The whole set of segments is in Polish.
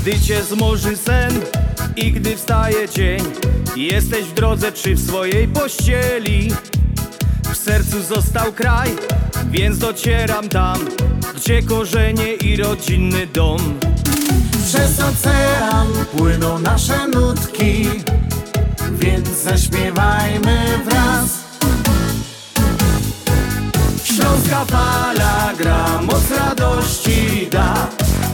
Gdy cię zmoży sen i gdy wstaje dzień Jesteś w drodze czy w swojej pościeli? W sercu został kraj, więc docieram tam Gdzie korzenie i rodzinny dom. Przez ocean płyną nasze nutki Więc zaśpiewajmy wraz. Śląska fala gra, moc radości da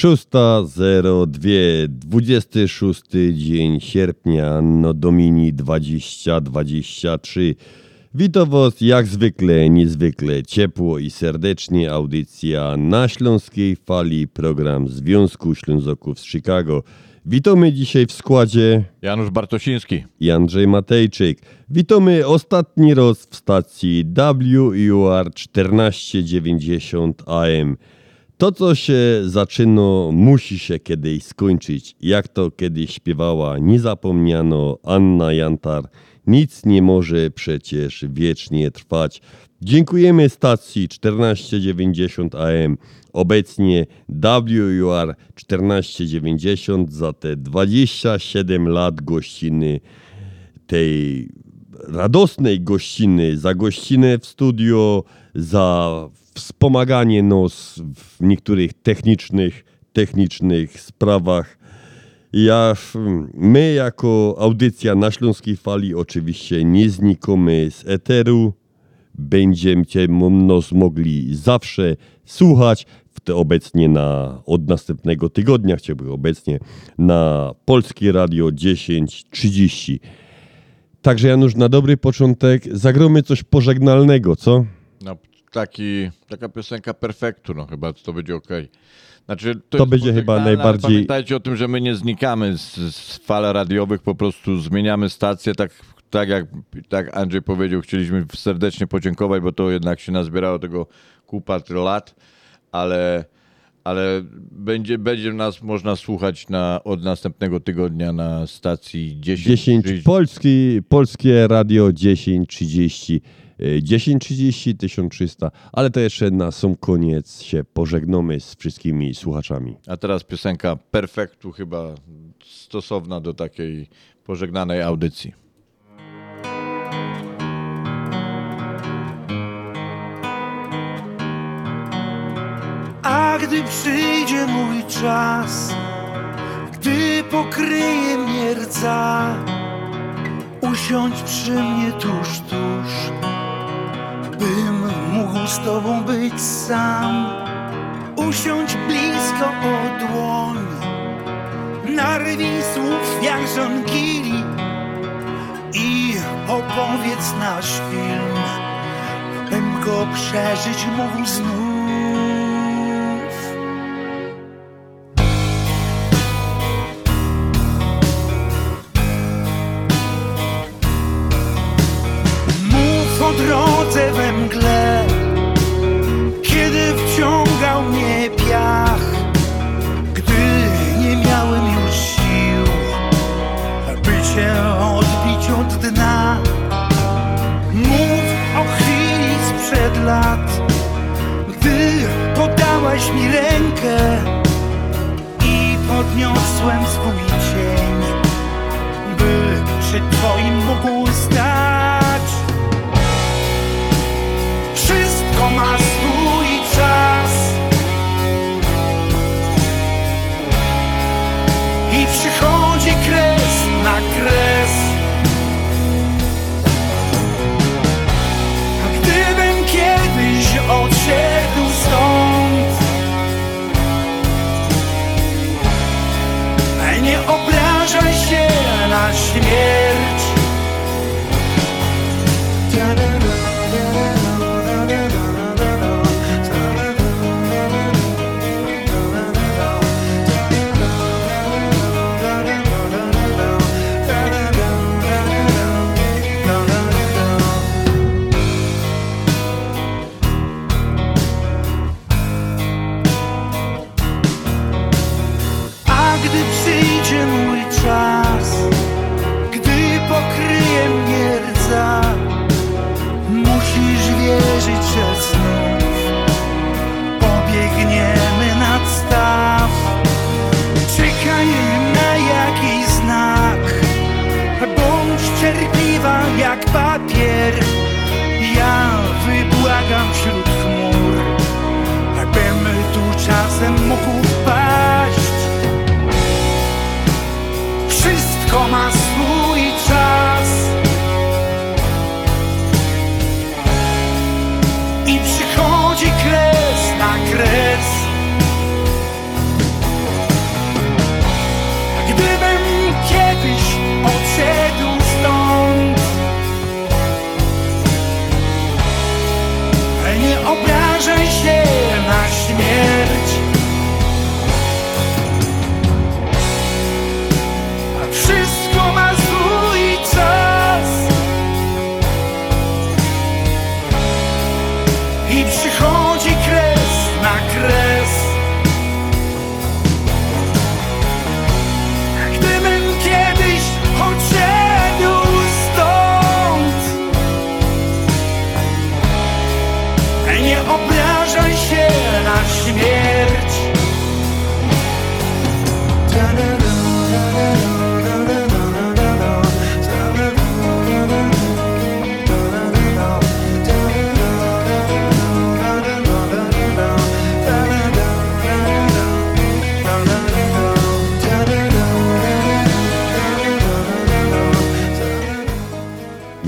6.02, 26 dzień sierpnia, no Domini 2023. Witam Was jak zwykle, niezwykle ciepło i serdecznie. Audycja na Śląskiej Fali, program Związku Ślązoków z Chicago. Witamy dzisiaj w składzie Janusz Bartosiński. i Andrzej Matejczyk. Witamy ostatni raz w stacji WUR 1490 AM. To, co się zaczyna, musi się kiedyś skończyć. Jak to kiedyś śpiewała niezapomniano Anna Jantar. Nic nie może przecież wiecznie trwać. Dziękujemy stacji 1490 AM, obecnie WUR 1490 za te 27 lat gościny tej radosnej gościny, za gościnę w studio, za wspomaganie nas w niektórych technicznych, technicznych sprawach. Ja, my jako audycja na Śląskiej Fali oczywiście nie znikamy z eteru. Będziemy nas mogli zawsze słuchać. W te obecnie na, od następnego tygodnia, chciałbym obecnie na Polskie Radio 1030. Także Janusz, na dobry początek zagromy coś pożegnalnego, co? No, taki, taka piosenka perfektu, no chyba to będzie ok. Znaczy, to, To będzie chyba najbardziej- Pamiętajcie o tym, że my nie znikamy z, z fal radiowych, po prostu zmieniamy stację, tak, tak jak tak Andrzej powiedział, chcieliśmy serdecznie podziękować, bo to jednak się nazbierało tego kupa lat, ale, ale będzie, będzie nas można słuchać na, od następnego tygodnia na stacji 10. 10 Polski, Polskie Radio 1030. e, 1030 1300, ale to jeszcze na sam koniec się pożegnamy z wszystkimi słuchaczami. A teraz piosenka perfektu, chyba stosowna do takiej pożegnanej audycji. A gdy przyjdzie mój czas, gdy pokryje mnie rdza, usiądź przy mnie tuż, tuż, bym mógł z tobą być sam. Usiądź blisko o dłoń, narwij słów jak żonkili i opowiedz nasz film, bym go przeżyć mógł znów.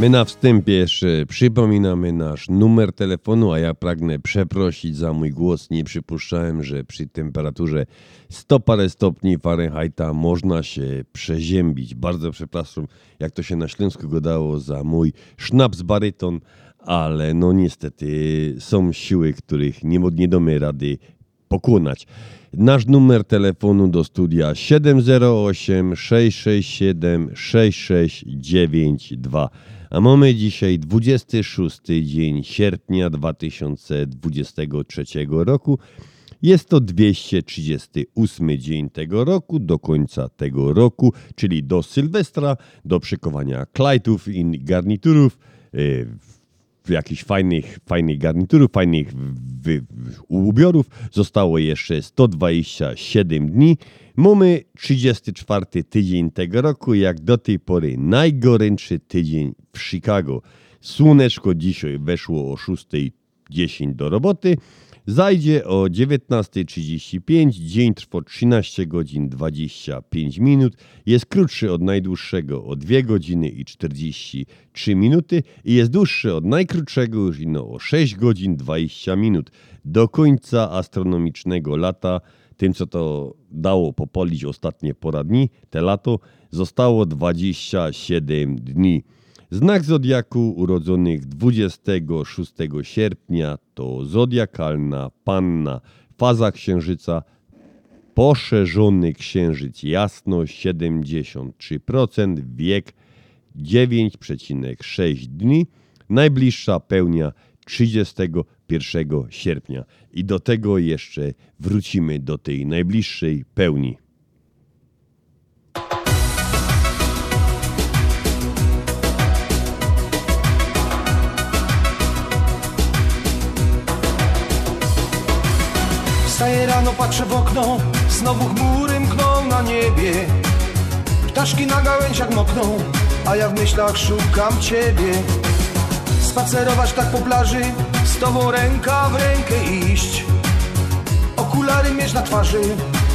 My na wstępie jeszcze przypominamy nasz numer telefonu, a ja pragnę przeprosić za mój głos. Nie przypuszczałem, że przy temperaturze 100 parę stopni Fahrenheita można się przeziębić. Bardzo przepraszam, jak to się na Śląsku godało za mój sznaps baryton, ale no niestety są siły, których nie, nie damy rady pokonać. Nasz numer telefonu do studia 708 667 6692. A mamy dzisiaj 26 dzień sierpnia 2023 roku. Jest to 238 dzień tego roku, do końca tego roku, czyli do Sylwestra, do szykowania klajtów i garniturów. Yy, jakichś fajnych, fajnych garniturów, fajnych wy, ubiorów. Zostało jeszcze 127 dni. Mamy 34 tydzień tego roku, jak do tej pory najgorętszy tydzień w Chicago. Słoneczko dzisiaj weszło o 6.10 do roboty. Zajdzie o 19.35, dzień trwa 13 godzin 25 minut, jest krótszy od najdłuższego o 2 godziny i 43 minuty i jest dłuższy od najkrótszego już ino o 6 godzin 20 minut. Do końca astronomicznego lata, tym co to dało popolić ostatnie pora dni, te lato, zostało 27 dni. Znak zodiaku urodzonych 26 sierpnia to zodiakalna panna. Faza księżyca poszerzony księżyc jasno 73%, wiek 9,6 dni, najbliższa pełnia 31 sierpnia. I do tego jeszcze wrócimy do tej najbliższej pełni. Wstaję rano, patrzę w okno Znowu chmury mkną na niebie. Ptaszki na gałęziach mokną A ja w myślach szukam ciebie. Spacerować tak po plaży Z tobą ręka w rękę iść. Okulary mieć na twarzy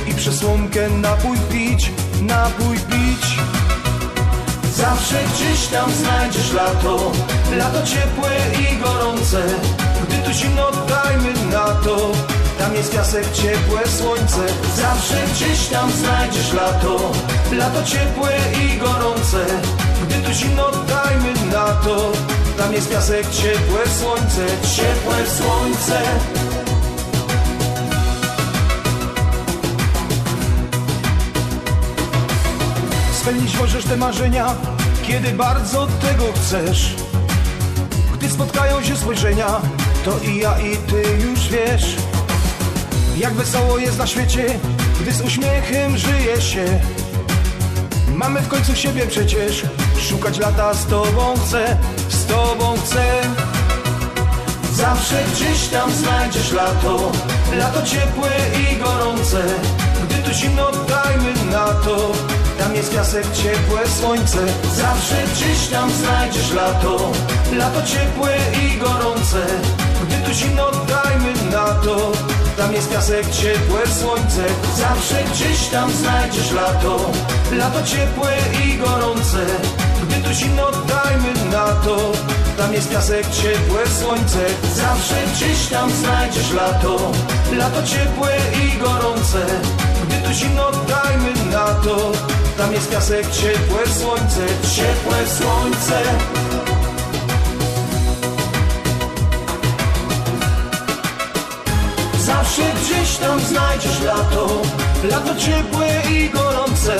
I przesłonkę napój pić Napój pić. Zawsze gdzieś tam znajdziesz lato Lato ciepłe i gorące. Gdy tu zimno dajmy na to Tam jest piasek, ciepłe słońce. Zawsze gdzieś tam znajdziesz lato. Lato ciepłe i gorące. Gdy tu zimno dajmy na to. Tam jest piasek, ciepłe słońce Ciepłe słońce. Spełnić możesz te marzenia, kiedy bardzo tego chcesz. Gdy spotkają się spojrzenia, to i ja i ty już wiesz. Jak wesoło jest na świecie, gdy z uśmiechem żyje się. Mamy w końcu siebie przecież, szukać lata z tobą chcę, z tobą chcę. Zawsze gdzieś tam znajdziesz lato Lato ciepłe i gorące. Gdy tu zimno dajmy na to. Tam jest piasek, ciepłe słońce. Zawsze gdzieś tam znajdziesz lato Lato ciepłe i gorące. Gdy tu zimno dajmy na to Tam jest piasek, ciepłe słońce. Zawsze gdzieś tam znajdziesz lato. Lato ciepłe i gorące. Gdy tu zimno dajmy na to. Tam jest piasek, ciepłe słońce. Zawsze gdzieś tam znajdziesz lato. Lato ciepłe i gorące. Gdy tu zimno dajmy na to. Tam jest piasek, ciepłe słońce. Ciepłe słońce Zawsze gdzieś tam znajdziesz lato. Lato ciepłe i gorące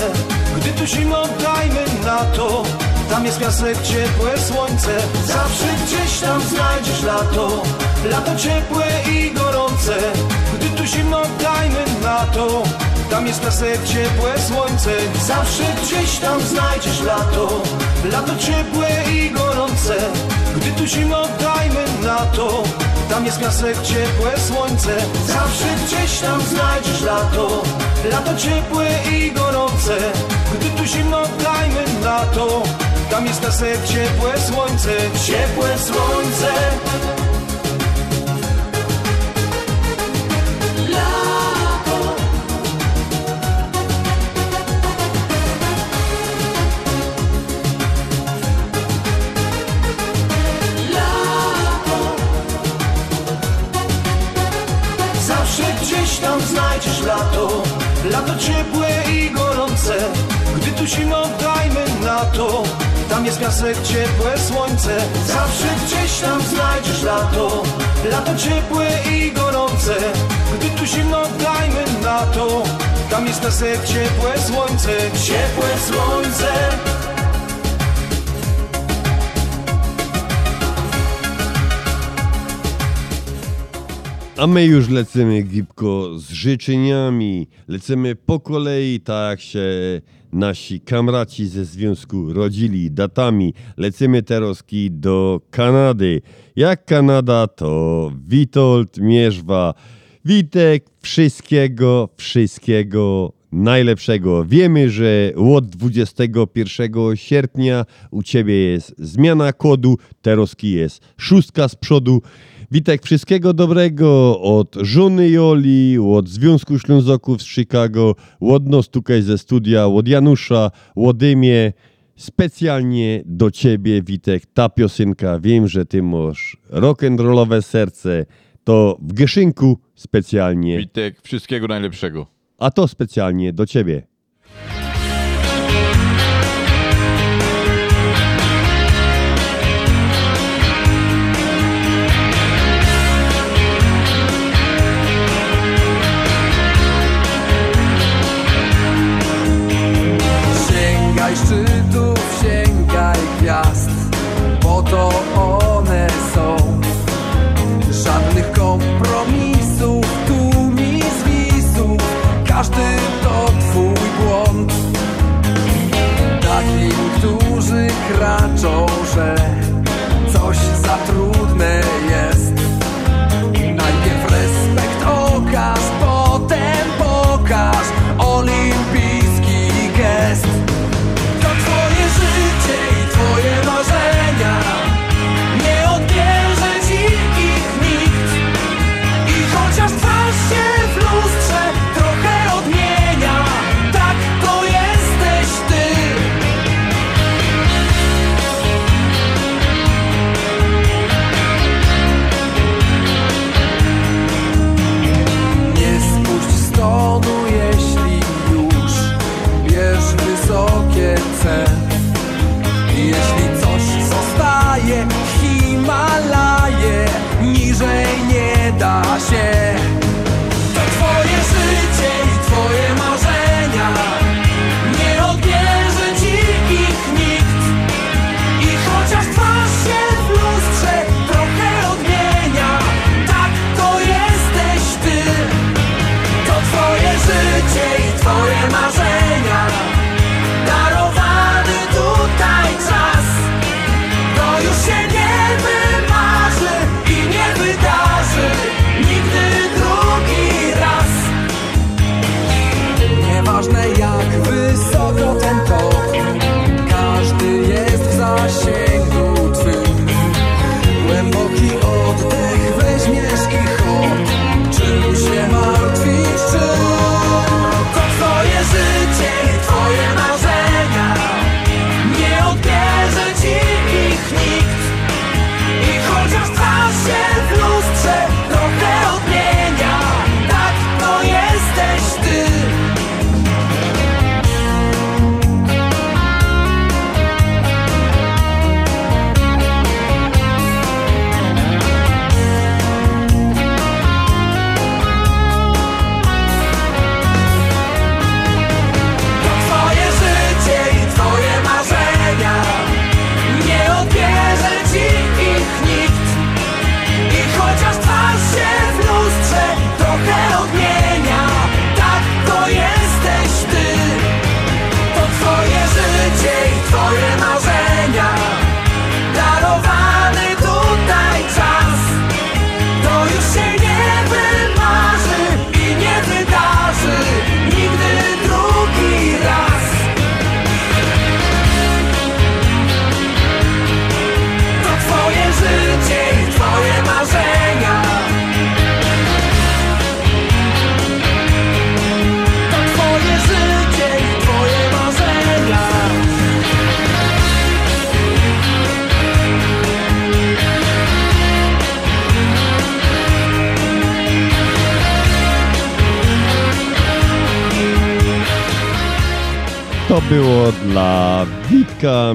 Gdy tu zimno dajmy na to. Tam jest piasek, ciepłe słońce Zawsze gdzieś tam znajdziesz lato. Lato ciepłe i gorące Gdy tu zimno dajmy na to. Tam jest piasek, ciepłe słońce Zawsze gdzieś tam znajdziesz lato. Lato ciepłe i gorące Gdy tu zimno dajmy na to. Tam jest piasek, ciepłe słońce. Zawsze gdzieś tam znajdziesz lato Lato ciepłe i gorące. Gdy tu zimno dajmy na to. Tam jest piasek, ciepłe słońce. Ciepłe słońce lato ciepłe i gorące Gdy tu zimno dajmy na to. Tam jest piasek, ciepłe słońce Zawsze gdzieś tam znajdziesz lato. Lato ciepłe i gorące Gdy tu zimno dajmy na to. Tam jest piasek, ciepłe słońce Ciepłe słońce A my już lecimy gibko z życzeniami. Lecimy po kolei, tak się nasi kamraci ze związku rodzili datami. Lecimy teraz do Kanady. Jak Kanada, to Witold Mierzwa. Witek, wszystkiego, wszystkiego najlepszego. Wiemy, że od 21 sierpnia u Ciebie jest zmiana kodu, Teroski jest szóstka z przodu. Witek, wszystkiego dobrego od żony Joli, od Związku Ślązoków z Chicago, od nas tutaj ze studia, od Janusza, Łodymie. Specjalnie do Ciebie, Witek, ta piosenka, wiem, że Ty masz rock'n'rollowe serce, to w Geszynku specjalnie, Witek, wszystkiego najlepszego. a to specjalnie do Ciebie. Sięgaj szczytów, sięgaj gwiazd, bo to one są. Żadnych kompromisów,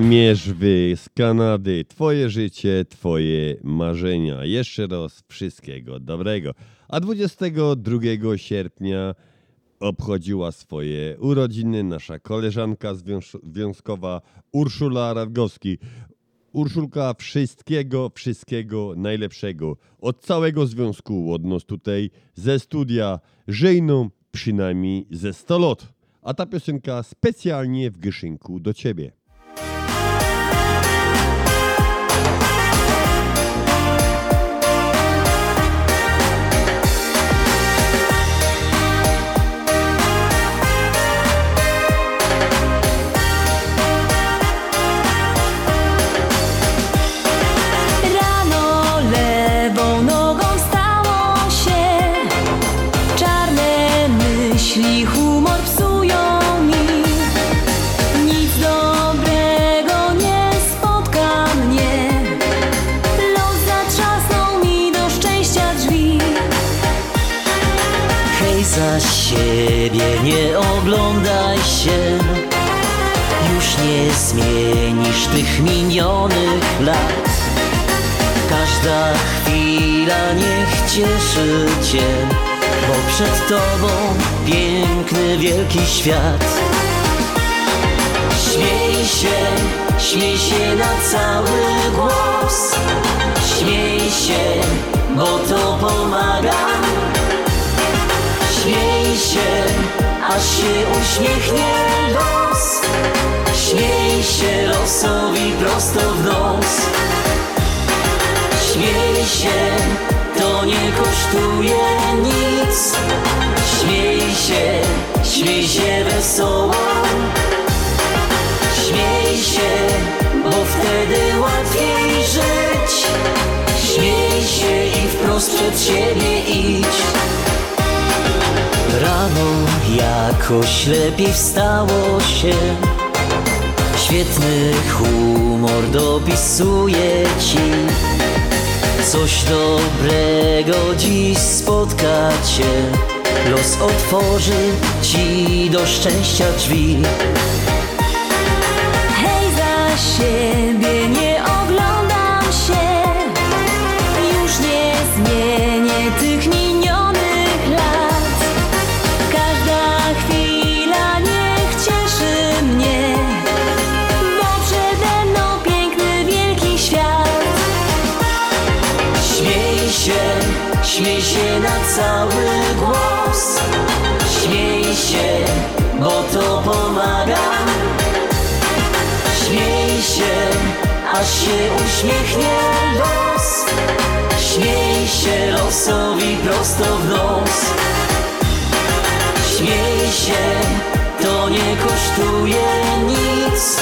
Mierzwy z Kanady. Twoje życie, twoje marzenia. Jeszcze raz wszystkiego dobrego. A 22 sierpnia obchodziła swoje urodziny nasza koleżanka związkowa Urszula Radgowski. Urszulka, wszystkiego, wszystkiego najlepszego. Od całego związku, od nas tutaj ze studia, żejną przynajmniej ze 100 lat. A ta piosenka specjalnie w Gyszynku do ciebie. Cieszy cię Bo przed tobą piękny, wielki świat. Śmiej się, śmiej się na cały głos. Śmiej się, bo to pomaga. Śmiej się, aż się uśmiechnie los. Śmiej się losowi prosto w nos. Śmiej się, to nie kosztuje nic. Śmiej się, śmiej się wesoło. Śmiej się, bo wtedy łatwiej żyć. Śmiej się i wprost przed siebie idź. Rano jakoś lepiej wstało się. Świetny humor dopisuje ci Coś dobrego dziś spotka cię Los otworzy ci do szczęścia drzwi. Siebie nie się uśmiechnie los Śmiej się losowi prosto w nos. Śmiej się, to nie kosztuje nic.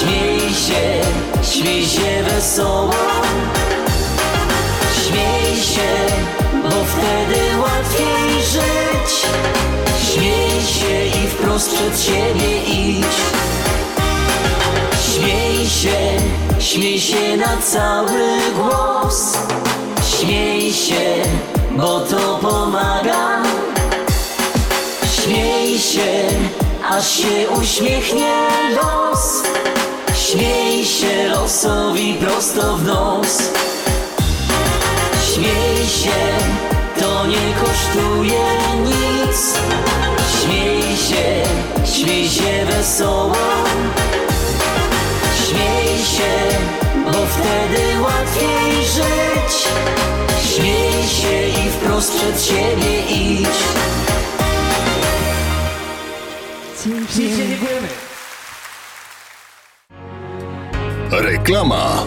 Śmiej się, śmiej się wesoło. Śmiej się, bo wtedy łatwiej żyć. Śmiej się i wprost przed siebie idź. Śmiej się, śmiej się na cały głos. Śmiej się, bo to pomaga. Śmiej się, aż się uśmiechnie los. Śmiej się losowi prosto w nos. Śmiej się, to nie kosztuje nic. Śmiej się, śmiej się wesoło Śmiej się, bo wtedy łatwiej żyć Śmiej się i wprost przed siebie idź Dziękujemy. Reklama.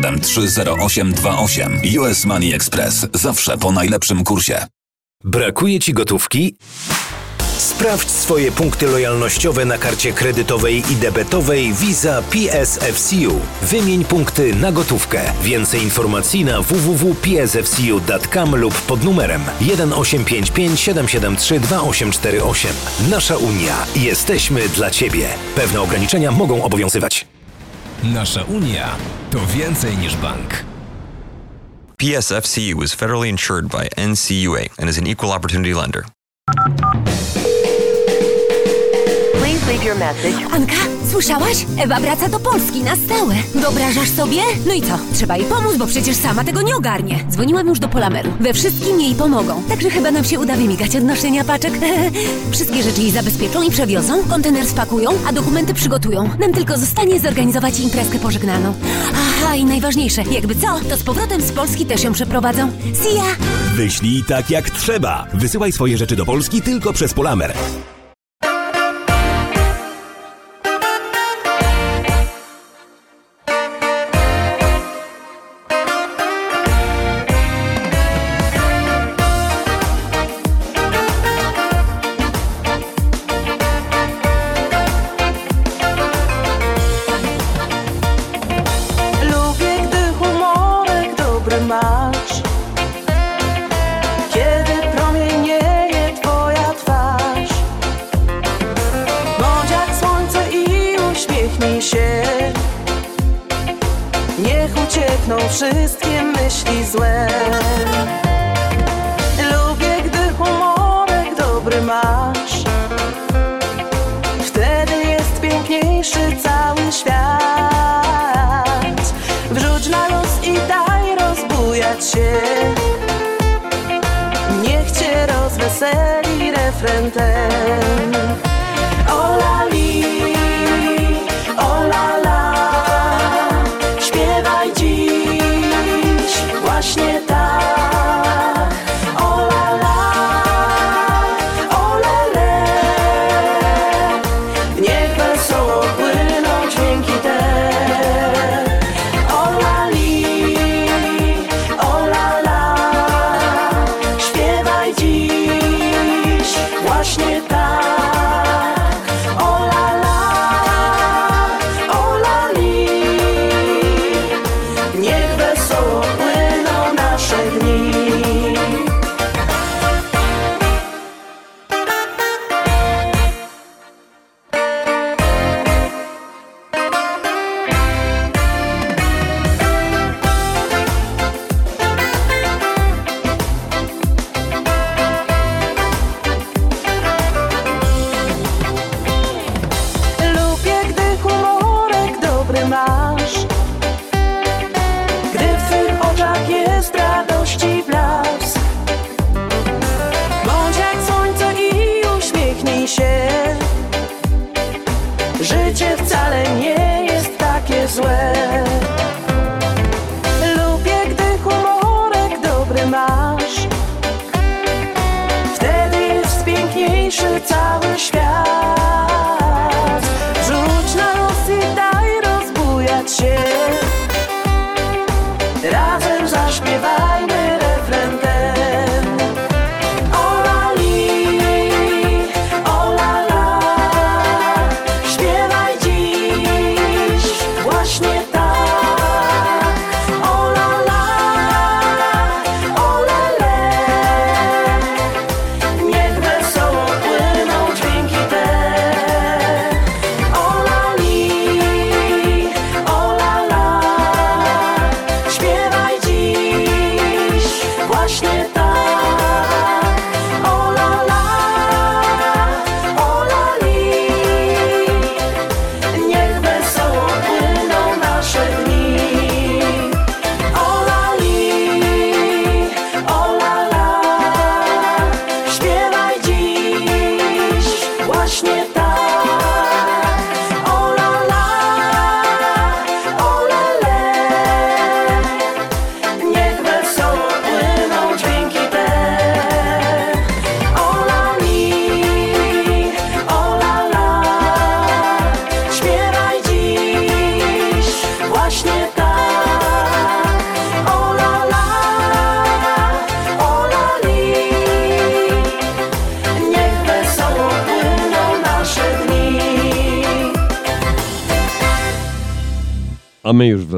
0828 US Money Express zawsze po najlepszym kursie. Brakuje Ci gotówki? Sprawdź swoje punkty lojalnościowe na karcie kredytowej i debetowej Visa PSFCU. Wymień punkty na gotówkę. Więcej informacji na www.psfcu.com lub pod numerem 1855 773 2848. Nasza Unia. Jesteśmy dla Ciebie. Pewne ograniczenia mogą obowiązywać. Nasza Unia to więcej niż bank. PSFCU is federally insured by NCUA and is an equal opportunity lender. Please leave your message. Anka, słyszałaś? Ewa wraca do Polski na stałe. Wyobrażasz sobie? No i co? Trzeba jej pomóc, bo przecież sama tego nie ogarnie. Dzwoniłam już do Polameru. We wszystkim jej pomogą. Także chyba nam się uda wymigać od noszenia paczek. Wszystkie rzeczy jej zabezpieczą i przewiozą, kontener spakują, a dokumenty przygotują. Nam tylko zostanie zorganizować imprezkę pożegnalną. Aha, i najważniejsze, jakby co, to z powrotem z Polski też ją przeprowadzą. See ya! Wyślij tak jak trzeba. Wysyłaj swoje rzeczy do Polski tylko przez Polamer.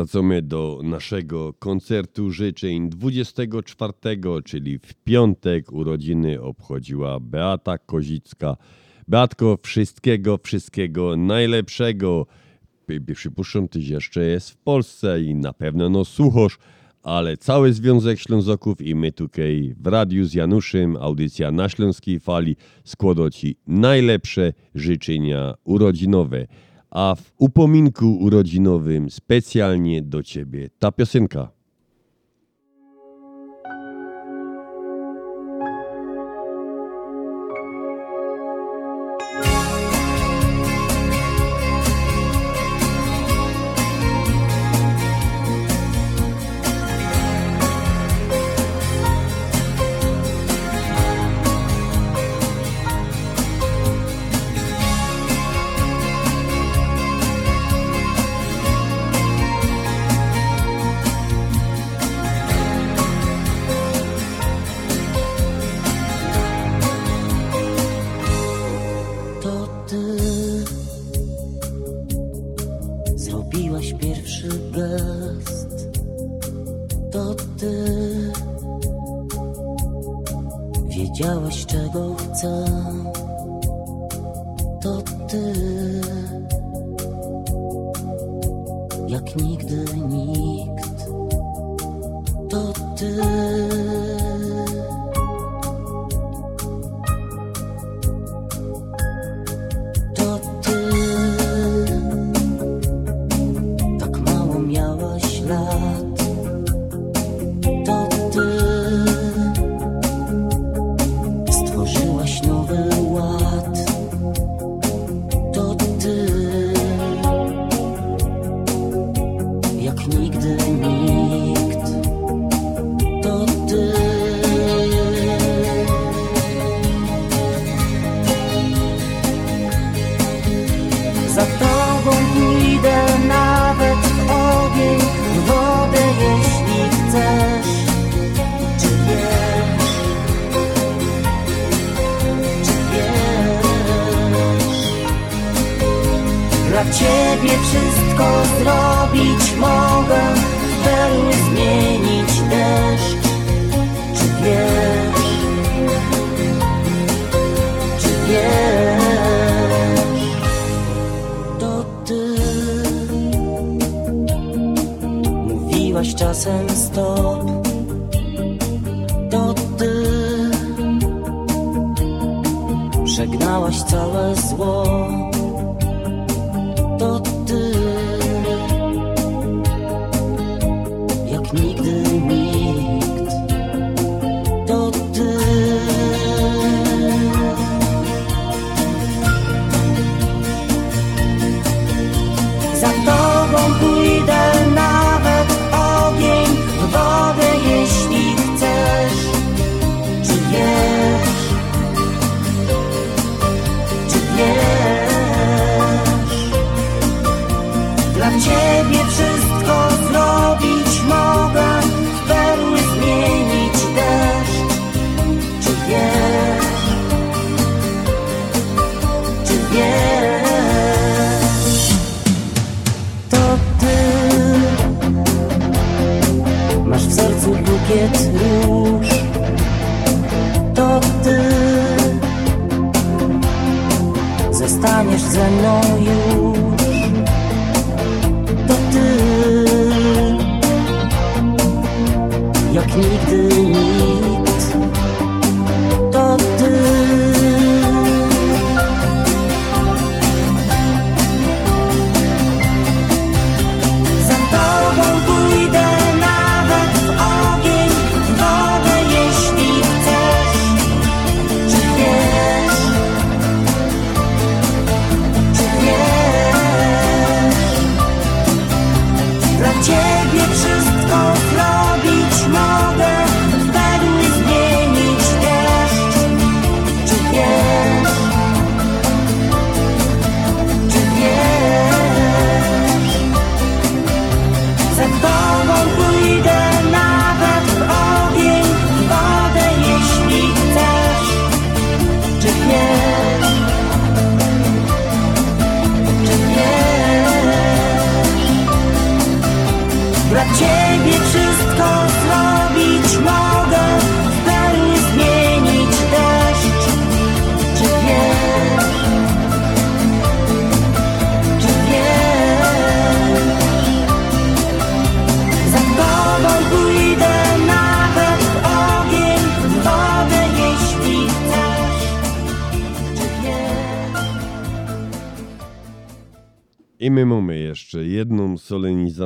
wracamy do naszego koncertu życzeń 24, czyli w piątek urodziny obchodziła Beata Kozicka. Beatko, wszystkiego, wszystkiego najlepszego. Przypuszczam, tyś jeszcze jest w Polsce i na pewno no słuchasz, ale cały Związek Ślązoków i my tutaj w radiu z Januszem, audycja na Śląskiej Fali składa Ci najlepsze życzenia urodzinowe a w upominku urodzinowym specjalnie do ciebie ta piosenka.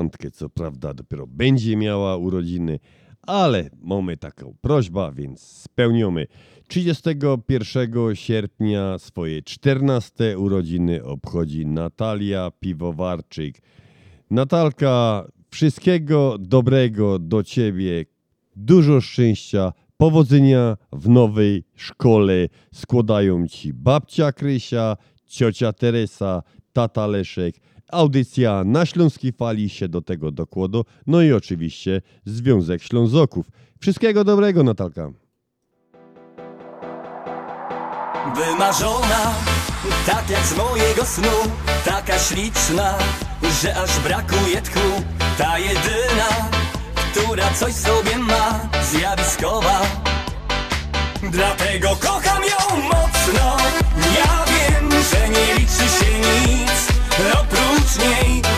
piątkę, co prawda dopiero będzie miała urodziny, ale mamy taką prośbę, więc spełniamy. 31 sierpnia swoje 14 urodziny obchodzi Natalia Piwowarczyk. Natalka, wszystkiego dobrego do Ciebie, dużo szczęścia, powodzenia w nowej szkole. Składają Ci babcia Krysia, ciocia Teresa, tata Leszek, Audycja na Śląskiej Fali się do tego dokłada, no i oczywiście Związek Ślązoków. Wszystkiego dobrego, Natalka. Wymarzona, tak jak z mojego snu, taka śliczna, że aż brakuje tchu. Ta jedyna, która coś sobie ma, zjawiskowa. Dlatego kocham ją mocno, ja wiem, że nie liczy się nic oprócz niej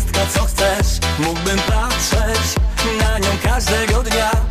wszystko co chcesz. Mógłbym patrzeć na nią każdego dnia.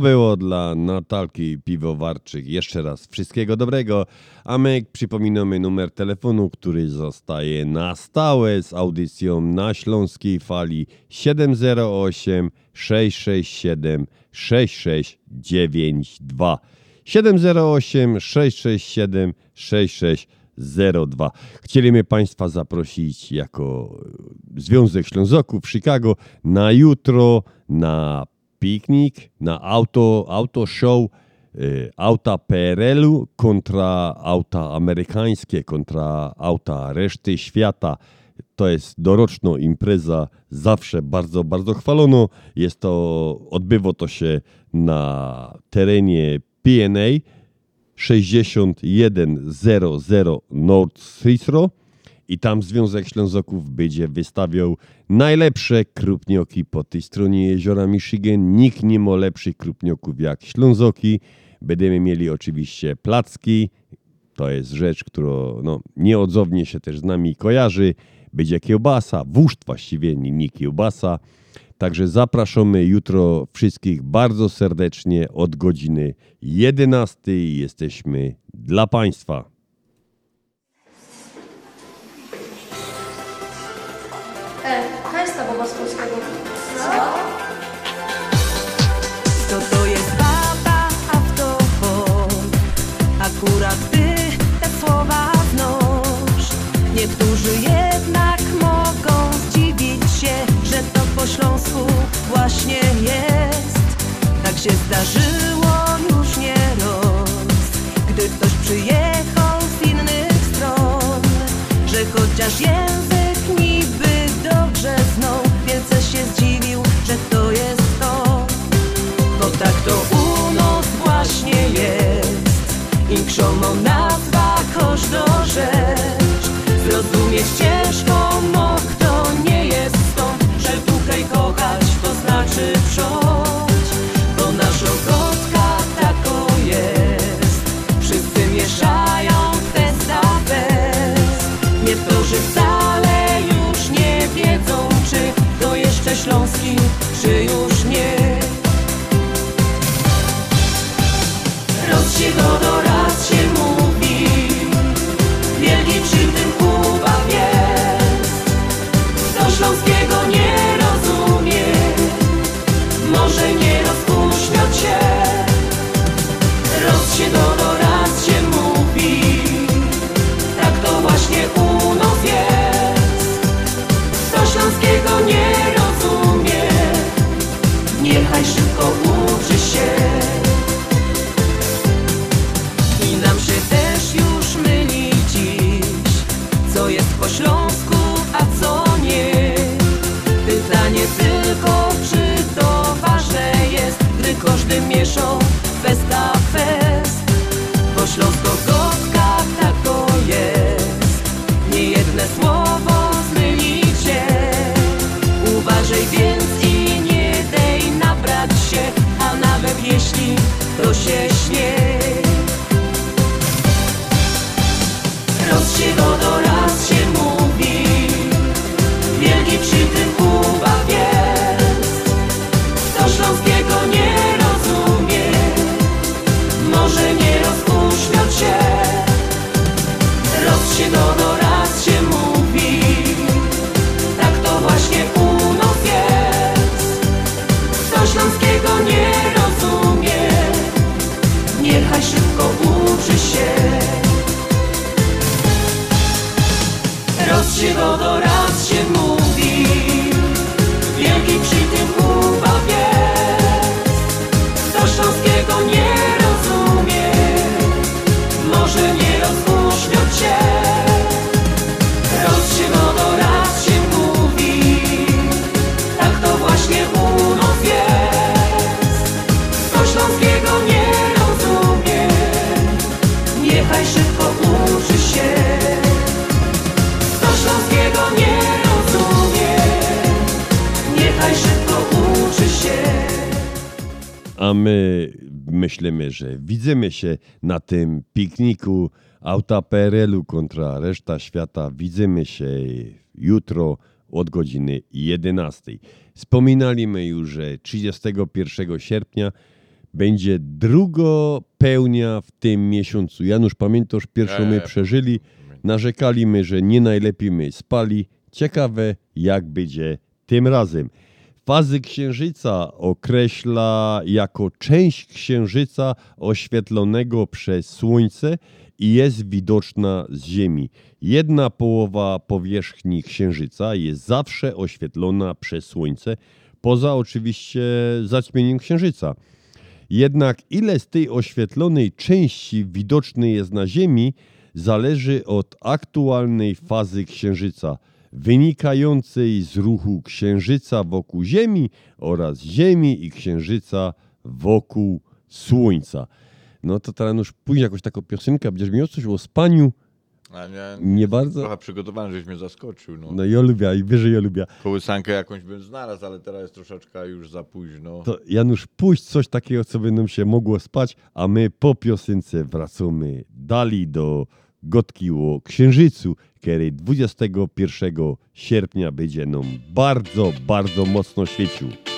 Było dla Natalki Piwowarczyk. Jeszcze raz wszystkiego dobrego. A my przypominamy numer telefonu, który zostaje na stałe z audycją na Śląskiej Fali 708 667 6692. 708 667 6602. Chcieliśmy Państwa zaprosić jako Związek Ślązoków w Chicago na jutro na piknik, na auto, auto show y, auta PRL-u kontra auta amerykańskie, kontra auta reszty świata. To jest doroczna impreza, zawsze bardzo, bardzo chwalono. Jest to, odbywa to się na terenie PNA 6100 North Cicero i tam Związek Ślązoków będzie wystawiał najlepsze krupnioki po tej stronie jeziora Michigan. Nikt nie ma lepszych krupnioków jak Ślązoki. Będziemy mieli oczywiście placki. To jest rzecz, która no, nieodzownie się też z nami kojarzy. Będzie kiełbasa, wóżd właściwie, nie, kiełbasa. Także zapraszamy jutro wszystkich bardzo serdecznie od godziny 11. Jesteśmy dla Państwa. Się zdarzyło już nie raz Gdy ktoś przyjechał z innych stron Że chociaż język niby dobrze znał Wielce się zdziwił, że to jest to. Bo tak to u nas właśnie jest. Im krzomą nazwa każda rzecz Zrozumieć jeszcze Show, fester Fest, vor Schloss że widzimy się na tym pikniku auta PRL-u kontra reszta świata. Widzimy się jutro od godziny 11. Wspominaliśmy już, że 31 sierpnia będzie drugo pełnia w tym miesiącu. Janusz, pamiętasz, pierwszą my Eee, przeżyli, narzekali my, że nie najlepiej my spali. Ciekawe, jak będzie tym razem. Fazy księżyca określa jako część księżyca oświetlonego przez słońce i jest widoczna z Ziemi. Jedna połowa powierzchni księżyca jest zawsze oświetlona przez słońce, poza oczywiście zaćmieniem księżyca. Jednak ile z tej oświetlonej części widocznej jest na Ziemi, zależy od aktualnej fazy księżyca, wynikającej z ruchu księżyca wokół Ziemi oraz Ziemi i księżyca wokół Słońca. No to teraz już później jakąś taką piosenkę, będziesz miał coś o spaniu. A nie, Nie bardzo? Trochę przygotowany, żeś mnie zaskoczył. No. No ja lubię, i wyżej ja lubię. Kołysankę jakąś bym znalazł, ale teraz jest troszeczkę już za późno. To Janusz, puść coś takiego, co by nam się mogło spać, a my po piosence wracamy dalej do Gotki o Księżycu, który 21 sierpnia będzie nam bardzo, bardzo mocno świecił.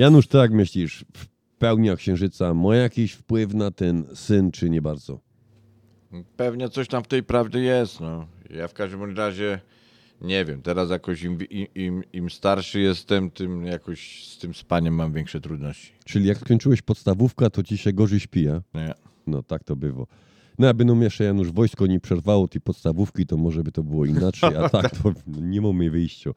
Janusz, ty jak myślisz, w pełnia księżyca ma jakiś wpływ na ten syn, czy nie bardzo? Pewnie coś tam w tej prawdy jest. No. Ja w każdym razie nie wiem. Teraz jakoś im, im, im, starszy jestem, tym jakoś z tym spaniem mam większe trudności. Czyli jak skończyłeś podstawówkę, to ci się gorzej śpi, a? Nie. No tak to bywa. No aby no jeszcze Janusz wojsko nie przerwało tej podstawówki, to może by to było inaczej, a tak to nie mamy wyjścia.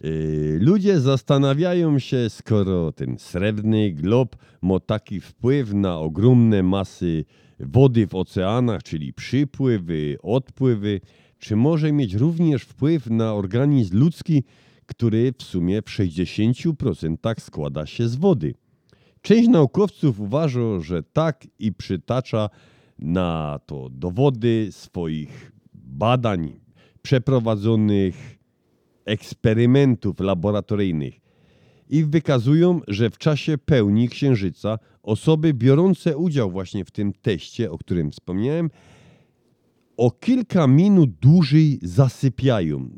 Yy, Ludzie zastanawiają się, skoro ten srebrny glob ma taki wpływ na ogromne masy wody w oceanach, czyli przypływy, odpływy, czy może mieć również wpływ na organizm ludzki, który w sumie w 60% składa się z wody. Część naukowców uważa, że tak i przytacza na to dowody swoich badań przeprowadzonych eksperymentów laboratoryjnych i wykazują, że w czasie pełni księżyca osoby biorące udział właśnie w tym teście, o którym wspomniałem, o kilka minut dłużej zasypiają.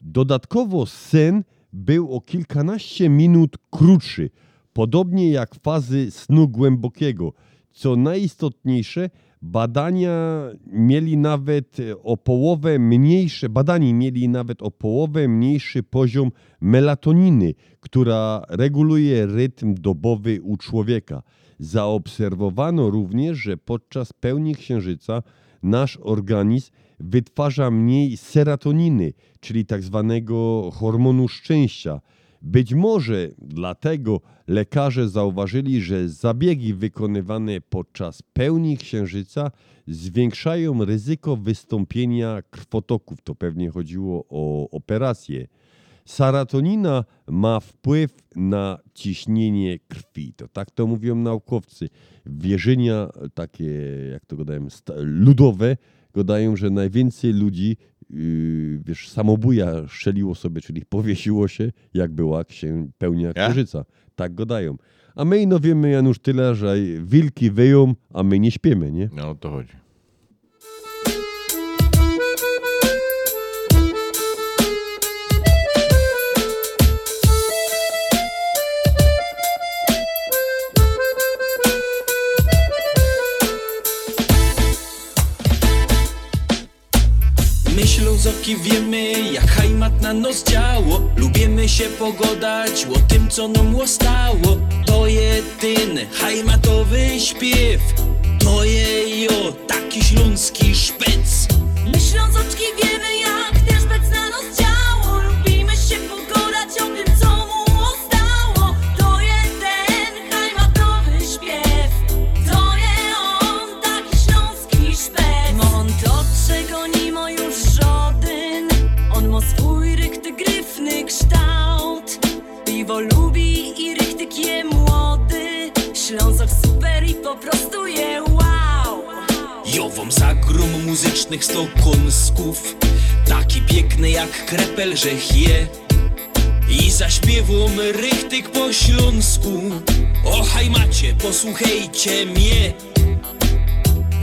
Dodatkowo sen był o kilkanaście minut krótszy, podobnie jak fazy snu głębokiego. Co najistotniejsze, badania mieli nawet o połowę mniejsze, badani mieli nawet o połowę mniejszy poziom melatoniny, która reguluje rytm dobowy u człowieka. Zaobserwowano również, że podczas pełni księżyca nasz organizm wytwarza mniej serotoniny, czyli tak zwanego hormonu szczęścia. Być może dlatego lekarze zauważyli, że zabiegi wykonywane podczas pełni księżyca zwiększają ryzyko wystąpienia krwotoków. To pewnie chodziło o operację. Serotonina ma wpływ na ciśnienie krwi. To tak to mówią naukowcy. Wierzenia takie, jak to gadają, ludowe, gadają, że najwięcej ludzi, wiesz, samobuja strzeliło sobie, czyli powiesiło się, jak była księ- pełnia księżyca. Tak gadają. A my no wiemy, Janusz, tyle, że wilki wyją, a my nie śpimy, nie? No o to chodzi. Ślązoki wiemy, jak hajmat na nos działo. Lubimy się pogodać o tym, co nam łostało. To jedyny hajmatowy śpiew. To je jo, taki śląski szpec. My Ślązoczki wiemy Piwo lubi i rychtyk je młody. Ślązok super i po prostu je wow. Jowom zagrom muzycznych sto kąsków Taki piękny jak krepel, że je. I zaśpiewom rychtyk po śląsku. O hajmacie, posłuchajcie mnie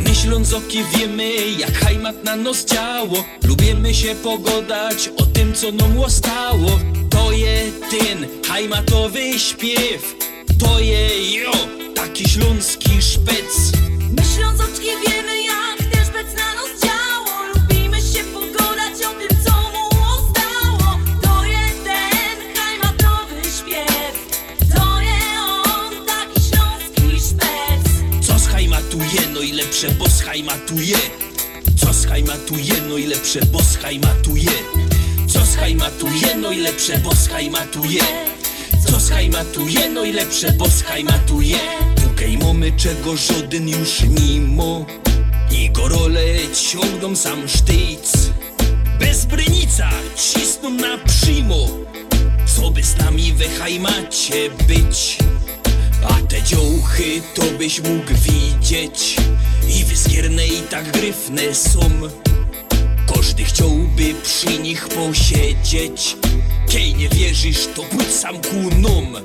My Ślązoki wiemy, jak hajmat na nos działo. Lubimy się pogodać o tym, co nam łostało To je ten hajmatowy śpiew. To je jo, taki śląski szpec. My wiemy lepsze, Co schajmatuje, no i lepsze, bo schajmatuje Co schajmatuje, no i lepsze, bo schajmatuje Co schajmatuje, no i lepsze, bo schajmatuje Tukej mamy czego żaden już mimo. I gorole ciągną sam sztyc. Bez brynica cisną na przymo. Co by z nami we hajmacie być a te dziołchy to byś mógł widzieć. I wyskierne i tak gryfne są. Każdy chciałby przy nich posiedzieć. Kiej nie wierzysz, to pójdź sam ku nom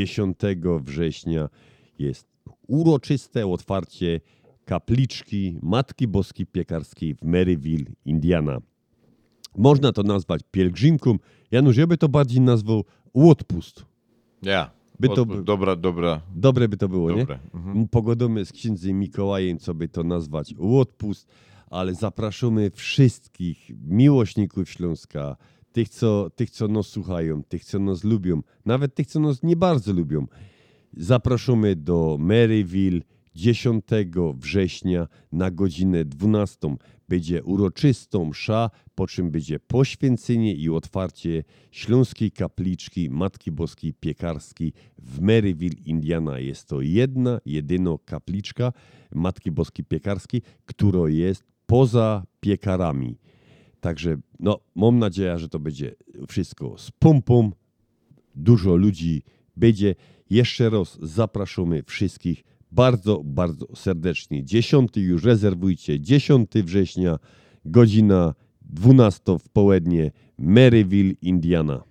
10 września jest uroczyste otwarcie kapliczki Matki Boskiej Piekarskiej w Maryville, Indiana. Można to nazwać pielgrzymką. Janusz, ja by to bardziej nazwał odpust. Ja. By to Odpust. Dobra, dobra. Dobre by to było, Dobre, nie? Pogodomy z księdzem Mikołajem, co by to nazwać odpust, ale zapraszamy wszystkich miłośników Śląska, tych co, tych, co nas słuchają, tych, co nas lubią, nawet tych, co nas nie bardzo lubią. Zapraszamy do Maryville 10 września na godzinę 12. Będzie uroczystą msza, po czym będzie poświęcenie i otwarcie Śląskiej Kapliczki Matki Boskiej Piekarskiej w Maryville, Indiana. Jest to jedna, jedyna kapliczka Matki Boskiej Piekarskiej, która jest poza piekarami. Także no, mam nadzieję, że to będzie wszystko z pompą, dużo ludzi będzie. Jeszcze raz zapraszamy wszystkich bardzo, bardzo serdecznie. 10 już rezerwujcie, 10 września, godzina 12 w południe, Maryville, Indiana.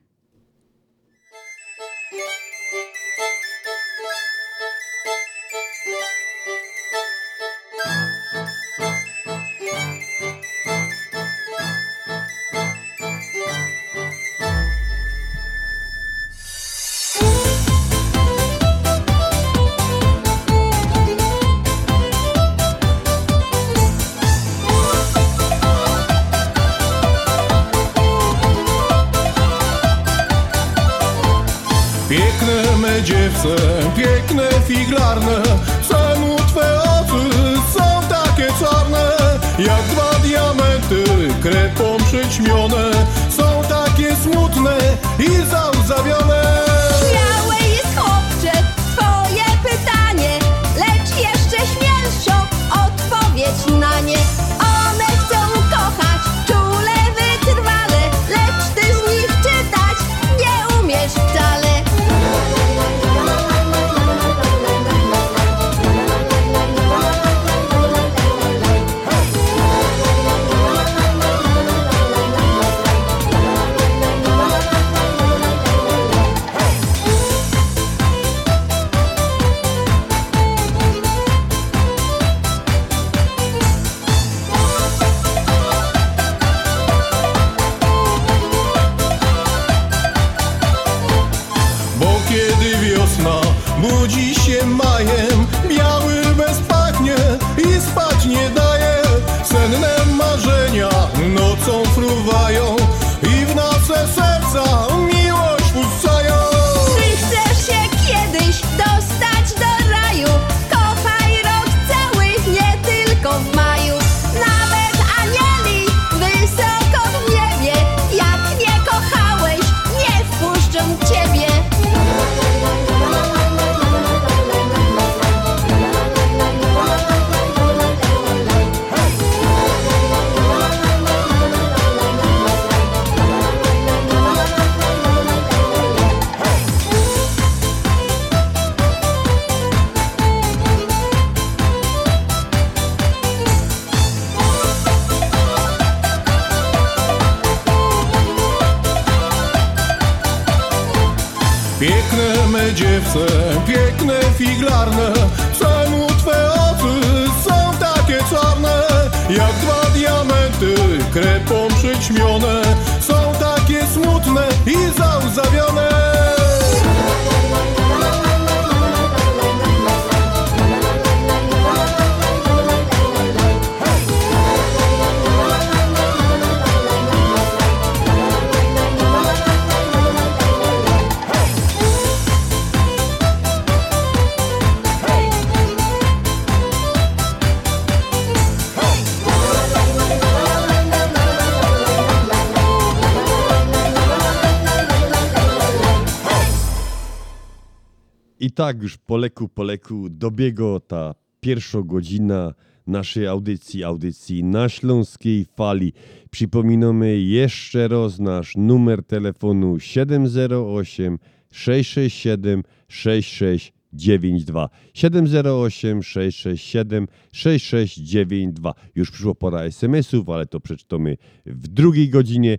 Tak już po leku, po leku dobiegła ta pierwsza godzina naszej audycji, audycji na Śląskiej Fali. Przypominamy jeszcze raz nasz numer telefonu 708 667 6692. 708 667 6692. Już przyszła pora SMS-ów, ale to przeczytamy w drugiej godzinie.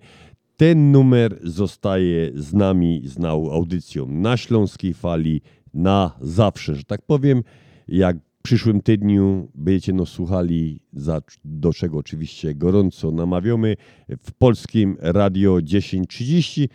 ten numer zostaje z nami, z audycją na Śląskiej Fali na zawsze, że tak powiem. Jak w przyszłym tygodniu będziecie nas słuchali, za, do czego oczywiście gorąco namawiamy, w polskim radio 1030,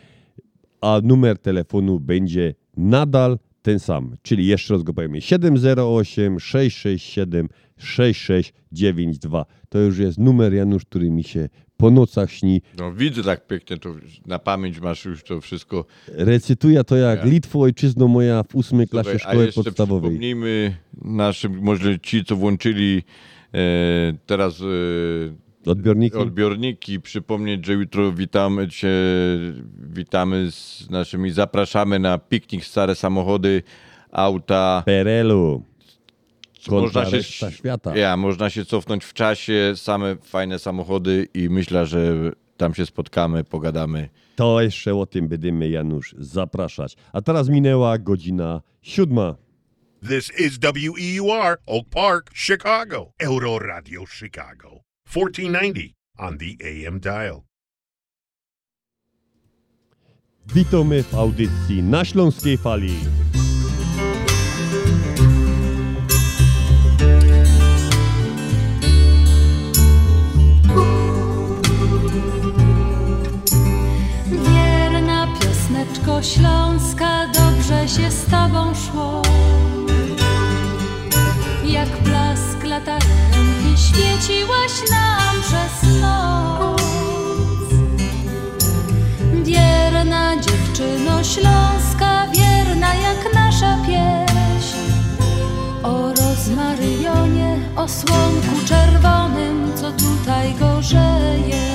a numer telefonu będzie nadal ten sam. Czyli jeszcze raz go powiemy 708 667 6692. To już jest numer Janusz, który mi się po nocach śni. No widzę tak pięknie, to na pamięć masz już to wszystko. Recytuję to jak Ja. Litwo, ojczyzno moja w ósmej klasie Słuchaj, a szkoły jeszcze podstawowej. Przypomnijmy naszym, może ci, co włączyli e, teraz e, Odbiorniki? odbiorniki, przypomnieć, że jutro witamy cię, witamy z naszymi, zapraszamy na piknik Stare Samochody, auta. Perelu. Można się, świata. Ja, można się cofnąć w czasie, same fajne samochody i myślę, że tam się spotkamy, pogadamy. To jeszcze o tym będziemy, Janusz, zapraszać. A teraz minęła godzina siódma. This is WEUR, Oak Park, Chicago. Euro Radio Chicago. 1490 on the AM dial. Witamy w audycji na Śląskiej Fali. Śląska, dobrze się z tobą szło. Jak blask latarenki świeciłaś nam przez noc. Wierna dziewczyno śląska, wierna jak nasza pieśń. O rozmaryjonie, o słonku czerwonym, co tutaj gorzeje.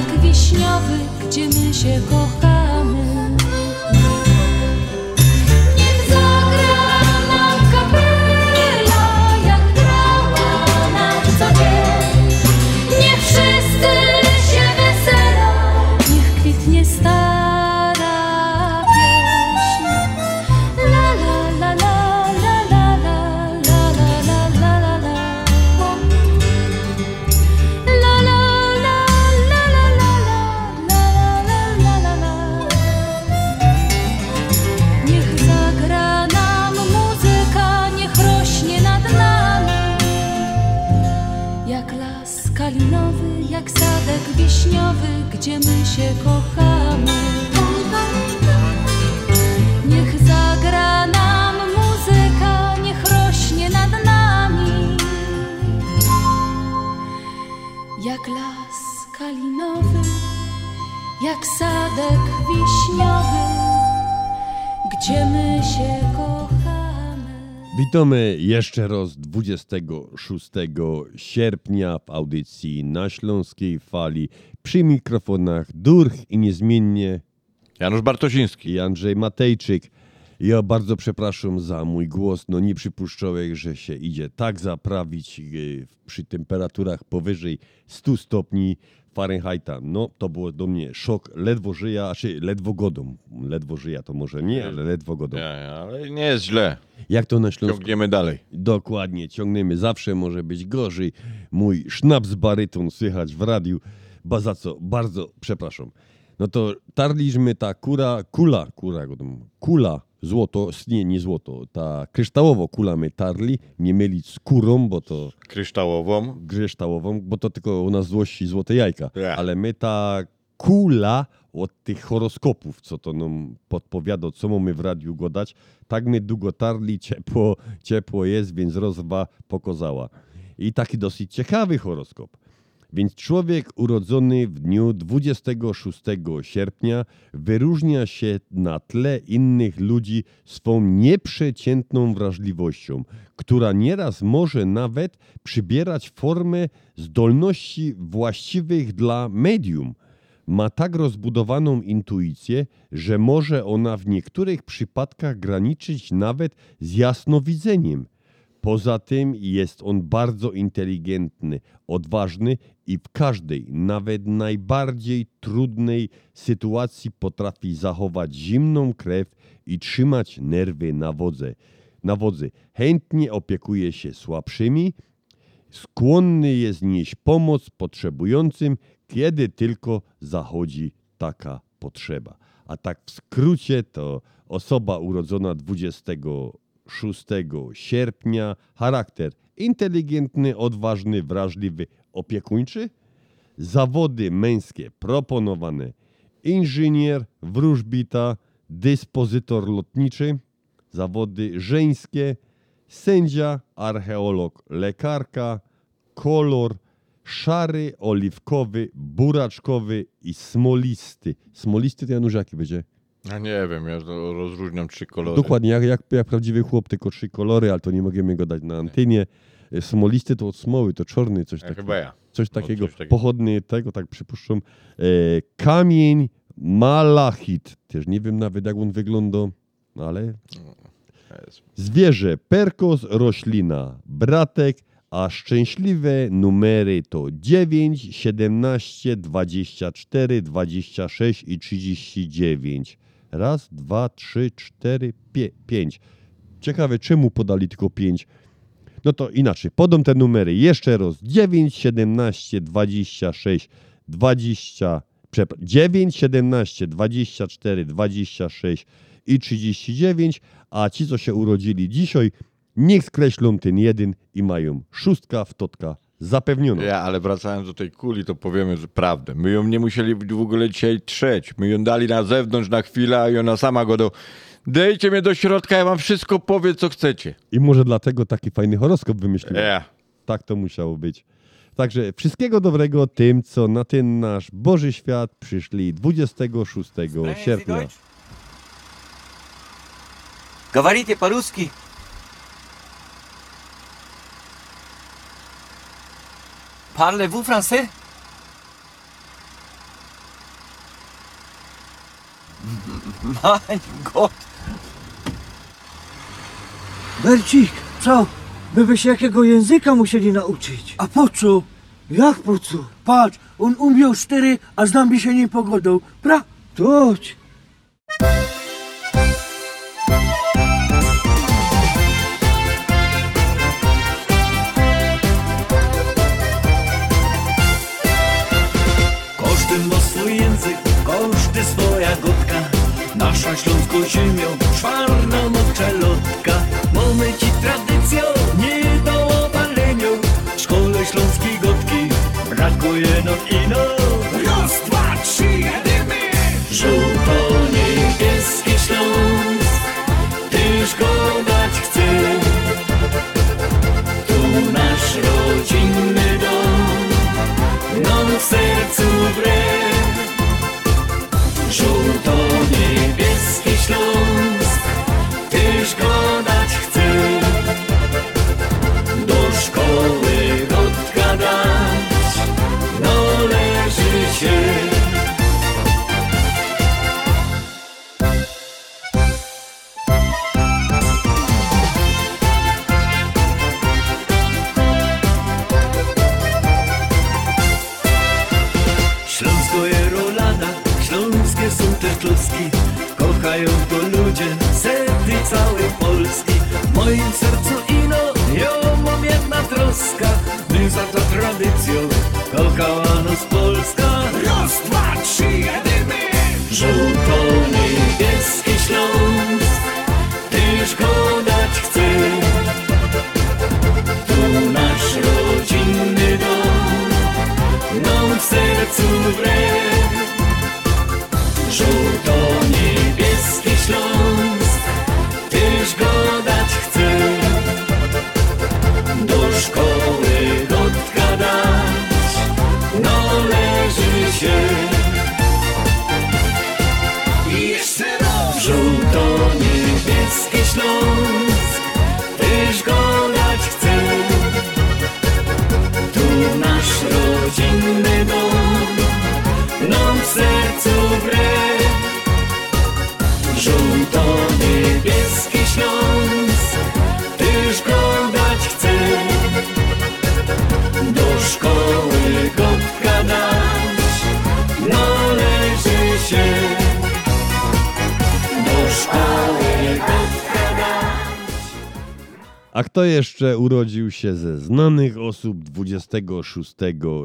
Sadek wiśniowy, gdzie my się kochamy. Witamy jeszcze raz 26 sierpnia w audycji na Śląskiej Fali. Przy mikrofonach Durch i niezmiennie Janusz Bartosiński i Andrzej Matejczyk. Ja bardzo przepraszam za mój głos. No nie przypuszczałem, że się idzie tak zaprawić yy, przy temperaturach powyżej 100 stopni Fahrenheita. No to było do mnie szok. Ledwo żyja, a czy ledwo godą. Ledwo żyja to może nie, ale ledwo godą. Nie, ale nie jest źle. Jak to na Śląsku? Ciągniemy dalej. Dokładnie, ciągniemy. Zawsze może być gorzej. Mój sznaps baryton słychać w radiu. Ba za co? Bardzo przepraszam. No to tarliśmy ta kura, kula, kura, kula, złoto, nie, nie złoto, ta kryształowo kula my tarli, nie mylić z kurą, bo to... Kryształową? Kryształową, bo to tylko u nas złości złote jajka. Ja. Ale my ta kula od tych horoskopów, co to nam podpowiada, co mamy w radiu godać, tak my długo tarli, ciepło, ciepło jest, więc rozwa pokazała. I taki dosyć ciekawy horoskop. Więc człowiek urodzony w dniu 26 sierpnia wyróżnia się na tle innych ludzi swą nieprzeciętną wrażliwością, która nieraz może nawet przybierać formę zdolności właściwych dla medium. Ma tak rozbudowaną intuicję, że może ona w niektórych przypadkach graniczyć nawet z jasnowidzeniem. Poza tym jest on bardzo inteligentny, odważny i w każdej, nawet najbardziej trudnej sytuacji potrafi zachować zimną krew i trzymać nerwy na wodze. Na wodzy. Chętnie opiekuje się słabszymi, skłonny jest nieść pomoc potrzebującym, kiedy tylko zachodzi taka potrzeba. A tak w skrócie to osoba urodzona 26 sierpnia, charakter inteligentny, odważny, wrażliwy, opiekuńczy, zawody męskie proponowane. Inżynier, wróżbita, dyspozytor lotniczy, zawody żeńskie, sędzia, archeolog, lekarka, kolor szary, oliwkowy, buraczkowy i smolisty. Smolisty to Janusz jaki będzie? Ja nie wiem, ja rozróżniam trzy kolory. Dokładnie, jak, jak, jak prawdziwy chłop, tylko trzy kolory, ale to nie możemy go dać na antenie. Smolisty to od smoły, to czarny, coś Ja takiego. chyba ja. Coś takiego, coś takiego. pochodny tego, tak przypuszczam. E, kamień malachit. Też nie wiem nawet jak on wygląda, no ale... Zwierzę, perkos, roślina, bratek, a szczęśliwe numery to 9, 17, 24, 26 i 39. Raz, dwa, trzy, cztery, pie, pięć. Ciekawe, czemu podali tylko pięć. No to inaczej, podam te numery jeszcze raz. 9, 17, 26, 20, przepraszam, 9, 17, 24, 26 i 39, a ci, co się urodzili dzisiaj, niech skreślą ten jeden i mają szóstka w totka zapewnioną. Ja, ale wracając do tej kuli, to powiemy że prawdę. My ją nie musieli w ogóle dzisiaj trzeć. My ją dali na zewnątrz na chwilę, i ona sama go do... Dejcie mnie do środka, ja wam wszystko powiem, co chcecie. I może dlatego taki fajny horoskop wymyśliłem. Ja. Tak to musiało być. Także wszystkiego dobrego tym, co na ten nasz Boży świat przyszli 26 sierpnia. Говорите по-русски. Parlez-vous français? Mein Gott. Bercik, co? My by się jakiego języka musieli nauczyć. A po co? Jak po co? Patrz, on umiał cztery, a z nami się nie pogodą. Pra? Toć. Nasza śląską ziemią, czwarna mowczelotka Mamy ci tradycją, nie do obalenia W szkole śląskiej gotki brakuje nam ino Raz, dwa, trzy, jedymy! Żółto-niebieski Śląsk Tyż go dać chce Tu nasz rodzinny dom nam w sercu wre. Się ze znanych osób 26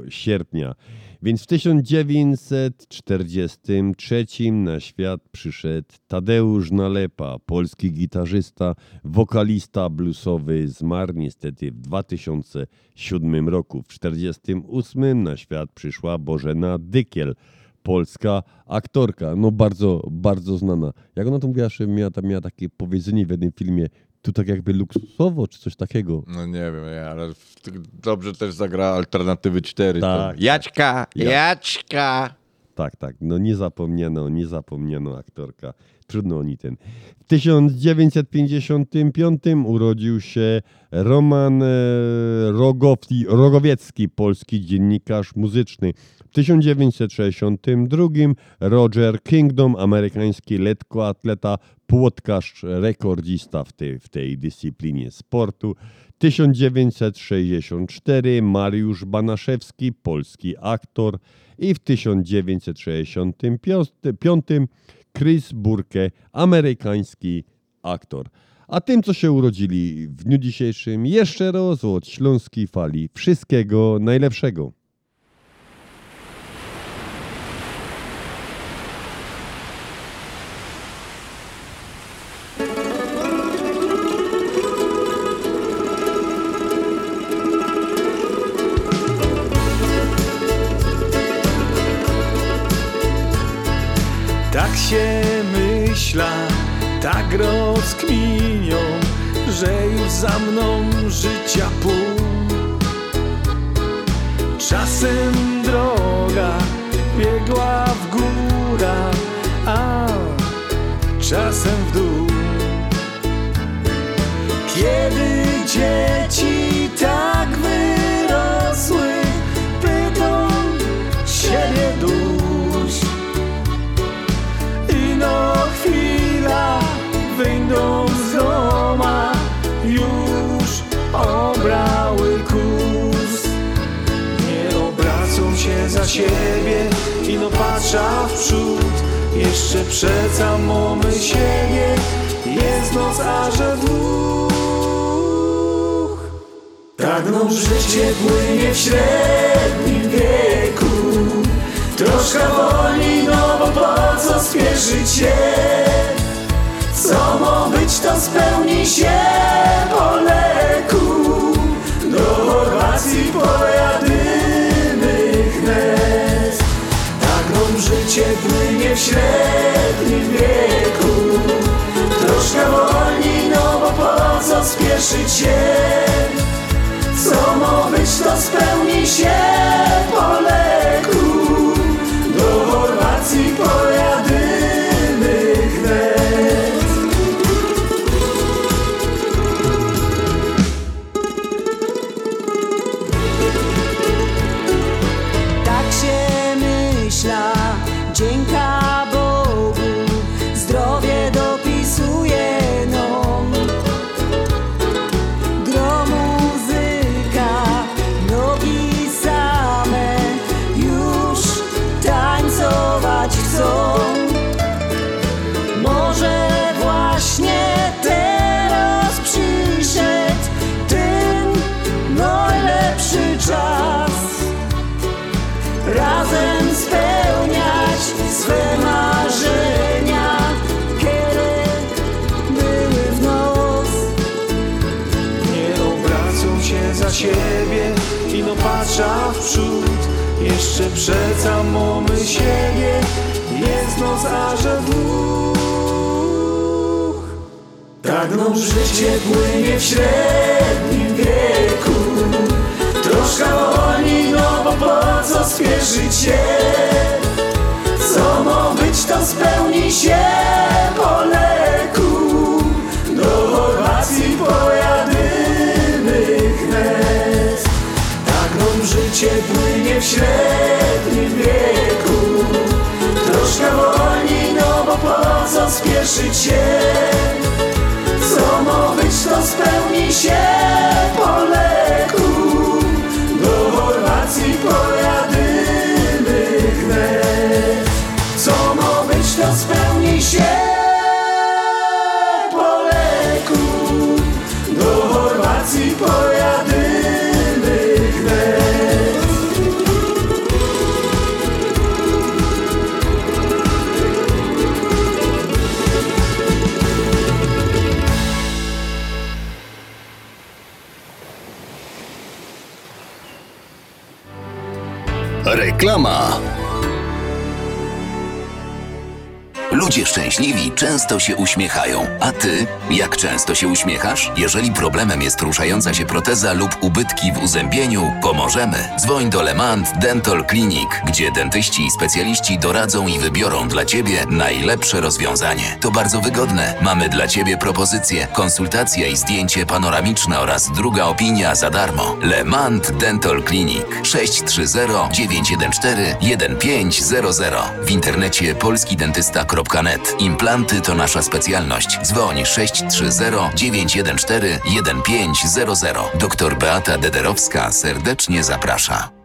sierpnia? Więc w 1943 na świat przyszedł Tadeusz Nalepa, polski gitarzysta, wokalista bluesowy, zmarł niestety w 2007 roku. W 1948 na świat przyszła Bożena Dykiel, polska aktorka, no bardzo, bardzo znana. Jak ona to mówiła, że miała, miała takie powiedzenie w jednym filmie, tu tak jakby luksusowo, czy coś takiego. No nie wiem, nie, ale dobrze też zagra Alternatywy 4. Tak, to... Jaćka, Ja- Jaćka. Tak, tak. No nie zapomniano, nie zapomniano aktorka. Trudno oni ten. W 1955 urodził się Roman e, Rogowski, Rogowiecki, polski dziennikarz muzyczny. W 1962 Roger Kingdom, amerykański lekkoatleta, płotkarz, rekordzista w tej, w tej dyscyplinie sportu. 1964 Mariusz Banaszewski, polski aktor i w 1965 Chris Burke, amerykański aktor. A tym, co się urodzili w dniu dzisiejszym, jeszcze raz od Śląskiej Fali wszystkiego najlepszego. Życia pół. Czasem droga biegła w górę, a czasem w dół. Kiedy dzieci tak Patrza w przód Jeszcze przed samą siebie. Jest noc, a że dwóch Pragną życie płynie w średnim wieku. Troszkę wolniej, no bo po co spieszyć się? Co ma być, to spełni się po leku. Do Chorwacji pojadymy życie w średnim wieku Troszkę wolniej, no bo po co spieszyć się? Co ma być, to spełni się po leku Do Chorwacji pojadymy przed samą siebie Jest noc, a że dwóch Pragną życie płynie w średnim wieku Troszkę wolniej, no bo po co spieszyć się? Co ma być, to spełni się po w średnim wieku. Troszkę wolniej, no bo po co spieszyć się? Co ma być, to spełni się po leku. Do Chorwacji pojadę Reklama. Ludzie szczęśliwi często się uśmiechają. A ty, jak często się uśmiechasz? Jeżeli problemem jest ruszająca się proteza lub ubytki w uzębieniu, pomożemy. Dzwoń do Lemant Dental Clinic, gdzie dentyści i specjaliści doradzą i wybiorą dla ciebie najlepsze rozwiązanie. To bardzo wygodne. Mamy dla ciebie propozycje, konsultacja i zdjęcie panoramiczne oraz druga opinia za darmo. Lemant Dental Clinic 630 914 1500 w internecie polskidentysta.net. Implanty to nasza specjalność. Dzwoń 630 914 1500. Doktor Beata Dederowska serdecznie zaprasza.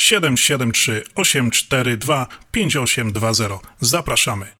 773 842 5820. Zapraszamy.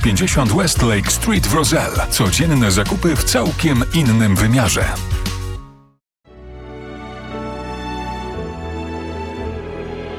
950 Westlake Street w Roselle. Codzienne zakupy w całkiem innym wymiarze.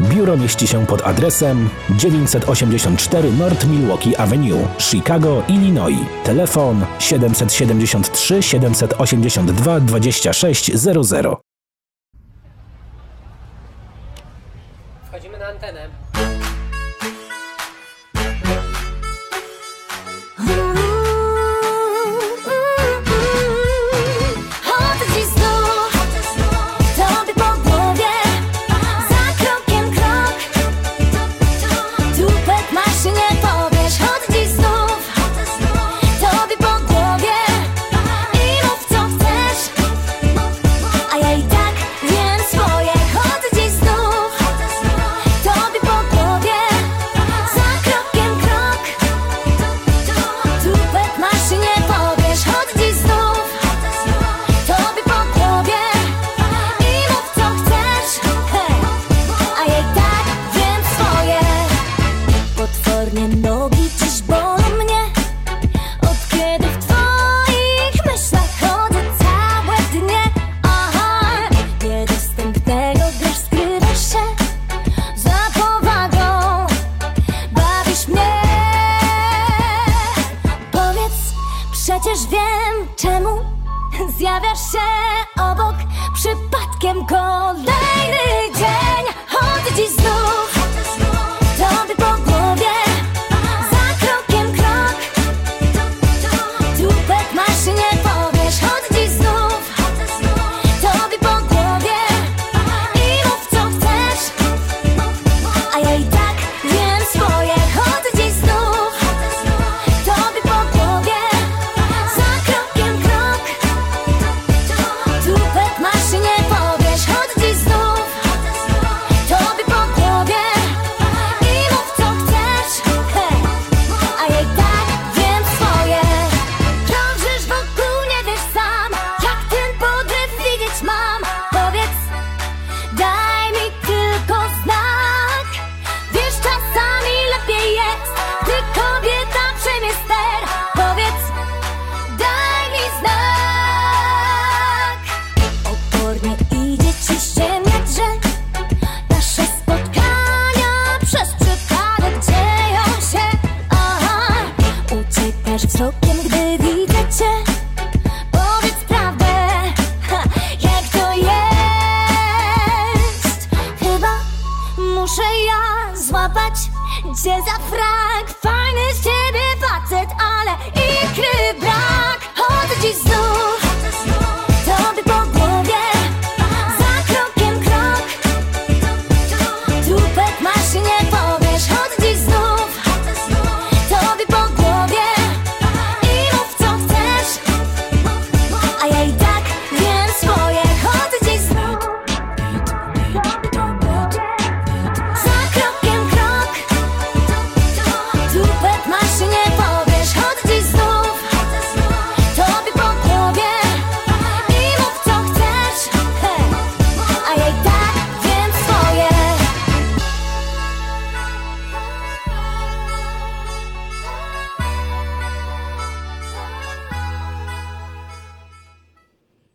Biuro mieści się pod adresem 984 North Milwaukee Avenue, Chicago, Illinois. Telefon 773 782 2600. Wchodzimy na antenę.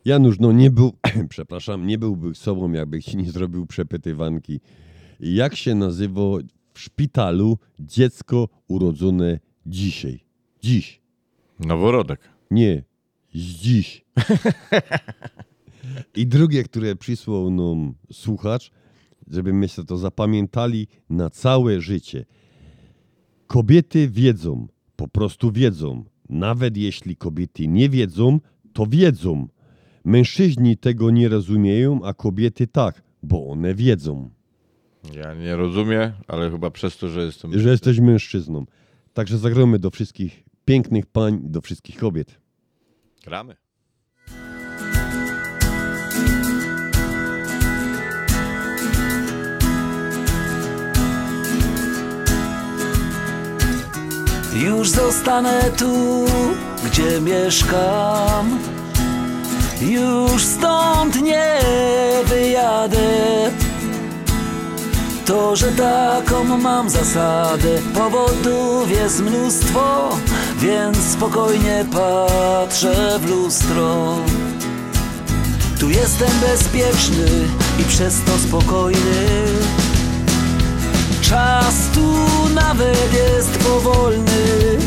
Janusz, no nie był, przepraszam, nie byłby sobą, jakby ci nie zrobił przepytywanki. Jak się nazywa w szpitalu dziecko urodzone dzisiaj? Dziś. Noworodek. Nie, z dziś. I drugie, które przysłał nam słuchacz, żeby myśmy to zapamiętali na całe życie. Kobiety wiedzą, po prostu wiedzą. Nawet jeśli kobiety nie wiedzą, to wiedzą. Mężczyźni tego nie rozumieją, a kobiety tak, bo one wiedzą. Ja nie rozumiem, ale chyba przez to, że jestem. Że jesteś mężczyzną. Także zagramy do wszystkich pięknych pań, do wszystkich kobiet. Gramy. Już zostanę tu, gdzie mieszkam. Już stąd nie wyjadę. To, że taką mam zasadę Powodów jest mnóstwo Więc spokojnie patrzę w lustro. Tu jestem bezpieczny i przez to spokojny. Czas tu nawet jest powolny.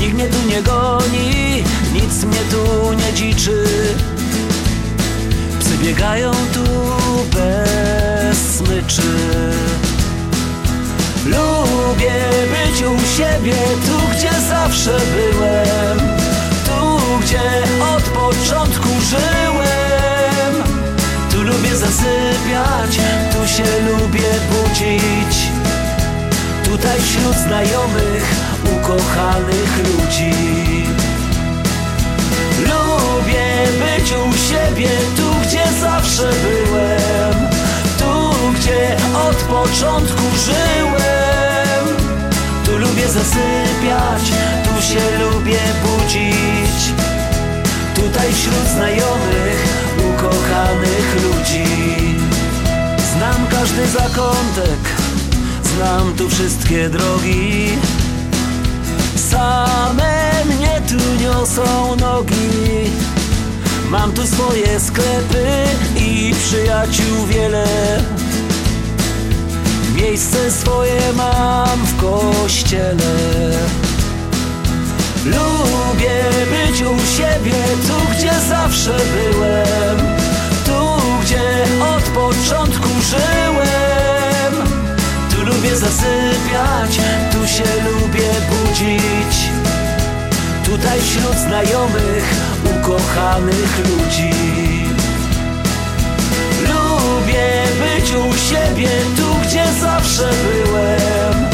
Nikt mnie tu nie goni, nic mnie tu nie dziczy. Psy biegają tu bez smyczy. Lubię być u siebie, tu gdzie zawsze byłem. Tu gdzie od początku żyłem. Tu lubię zasypiać, tu się lubię budzić. Tutaj wśród znajomych, ukochanych ludzi tu gdzie zawsze byłem. Tu gdzie od początku żyłem. Tu lubię zasypiać, tu się lubię budzić. Tutaj wśród znajomych, ukochanych ludzi. Znam każdy zakątek, znam tu wszystkie drogi. Same mnie tu niosą nogi Mam tu swoje sklepy i przyjaciół wiele. Miejsce swoje mam w kościele. Lubię być u siebie, tu gdzie zawsze byłem. Tu gdzie od początku żyłem. Tu lubię zasypiać, tu się lubię budzić. Tutaj wśród znajomych, ukochanych ludzi. Lubię być u siebie, tu gdzie zawsze byłem.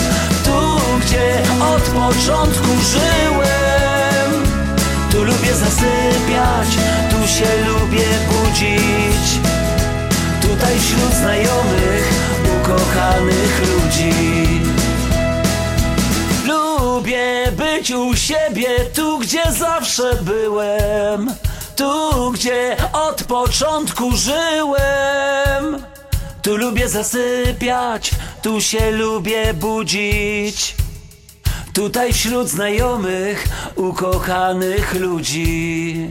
Tu gdzie od początku żyłem. Tu lubię zasypiać, tu się lubię budzić U siebie, tu gdzie zawsze byłem. Tu gdzie od początku żyłem. Tu lubię zasypiać, tu się lubię budzić. Tutaj wśród znajomych, ukochanych ludzi.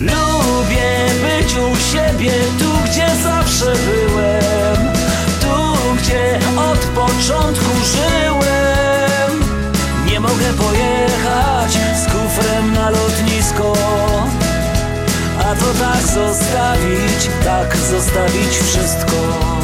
Lubię być u siebie, tu gdzie zawsze byłem. Tu gdzie od początku żyłem Nie mogę pojechać z kufrem na lotnisko. A to tak zostawić, tak zostawić wszystko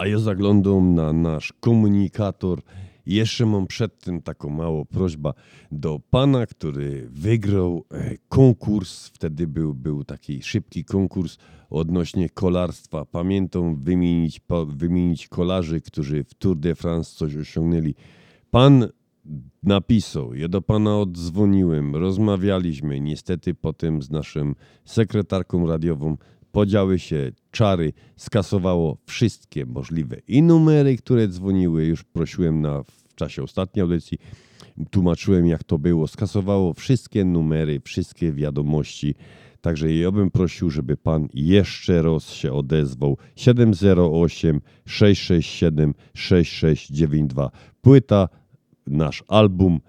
A ja zaglądam na nasz komunikator. Jeszcze mam przed tym taką małą prośbę do pana, który wygrał e, konkurs. Wtedy był, był taki szybki konkurs odnośnie kolarstwa. Pamiętam wymienić, wymienić kolarzy, którzy w Tour de France coś osiągnęli. Pan napisał, ja do pana odzwoniłem, rozmawialiśmy. Niestety potem z naszą sekretarką radiową podziały się czary, skasowało wszystkie możliwe i numery, które dzwoniły. Już prosiłem na, w czasie ostatniej audycji, tłumaczyłem jak to było. Skasowało wszystkie numery, wszystkie wiadomości. Także ja bym prosił, żeby pan jeszcze raz się odezwał. 708 667 6692. Płyta, nasz album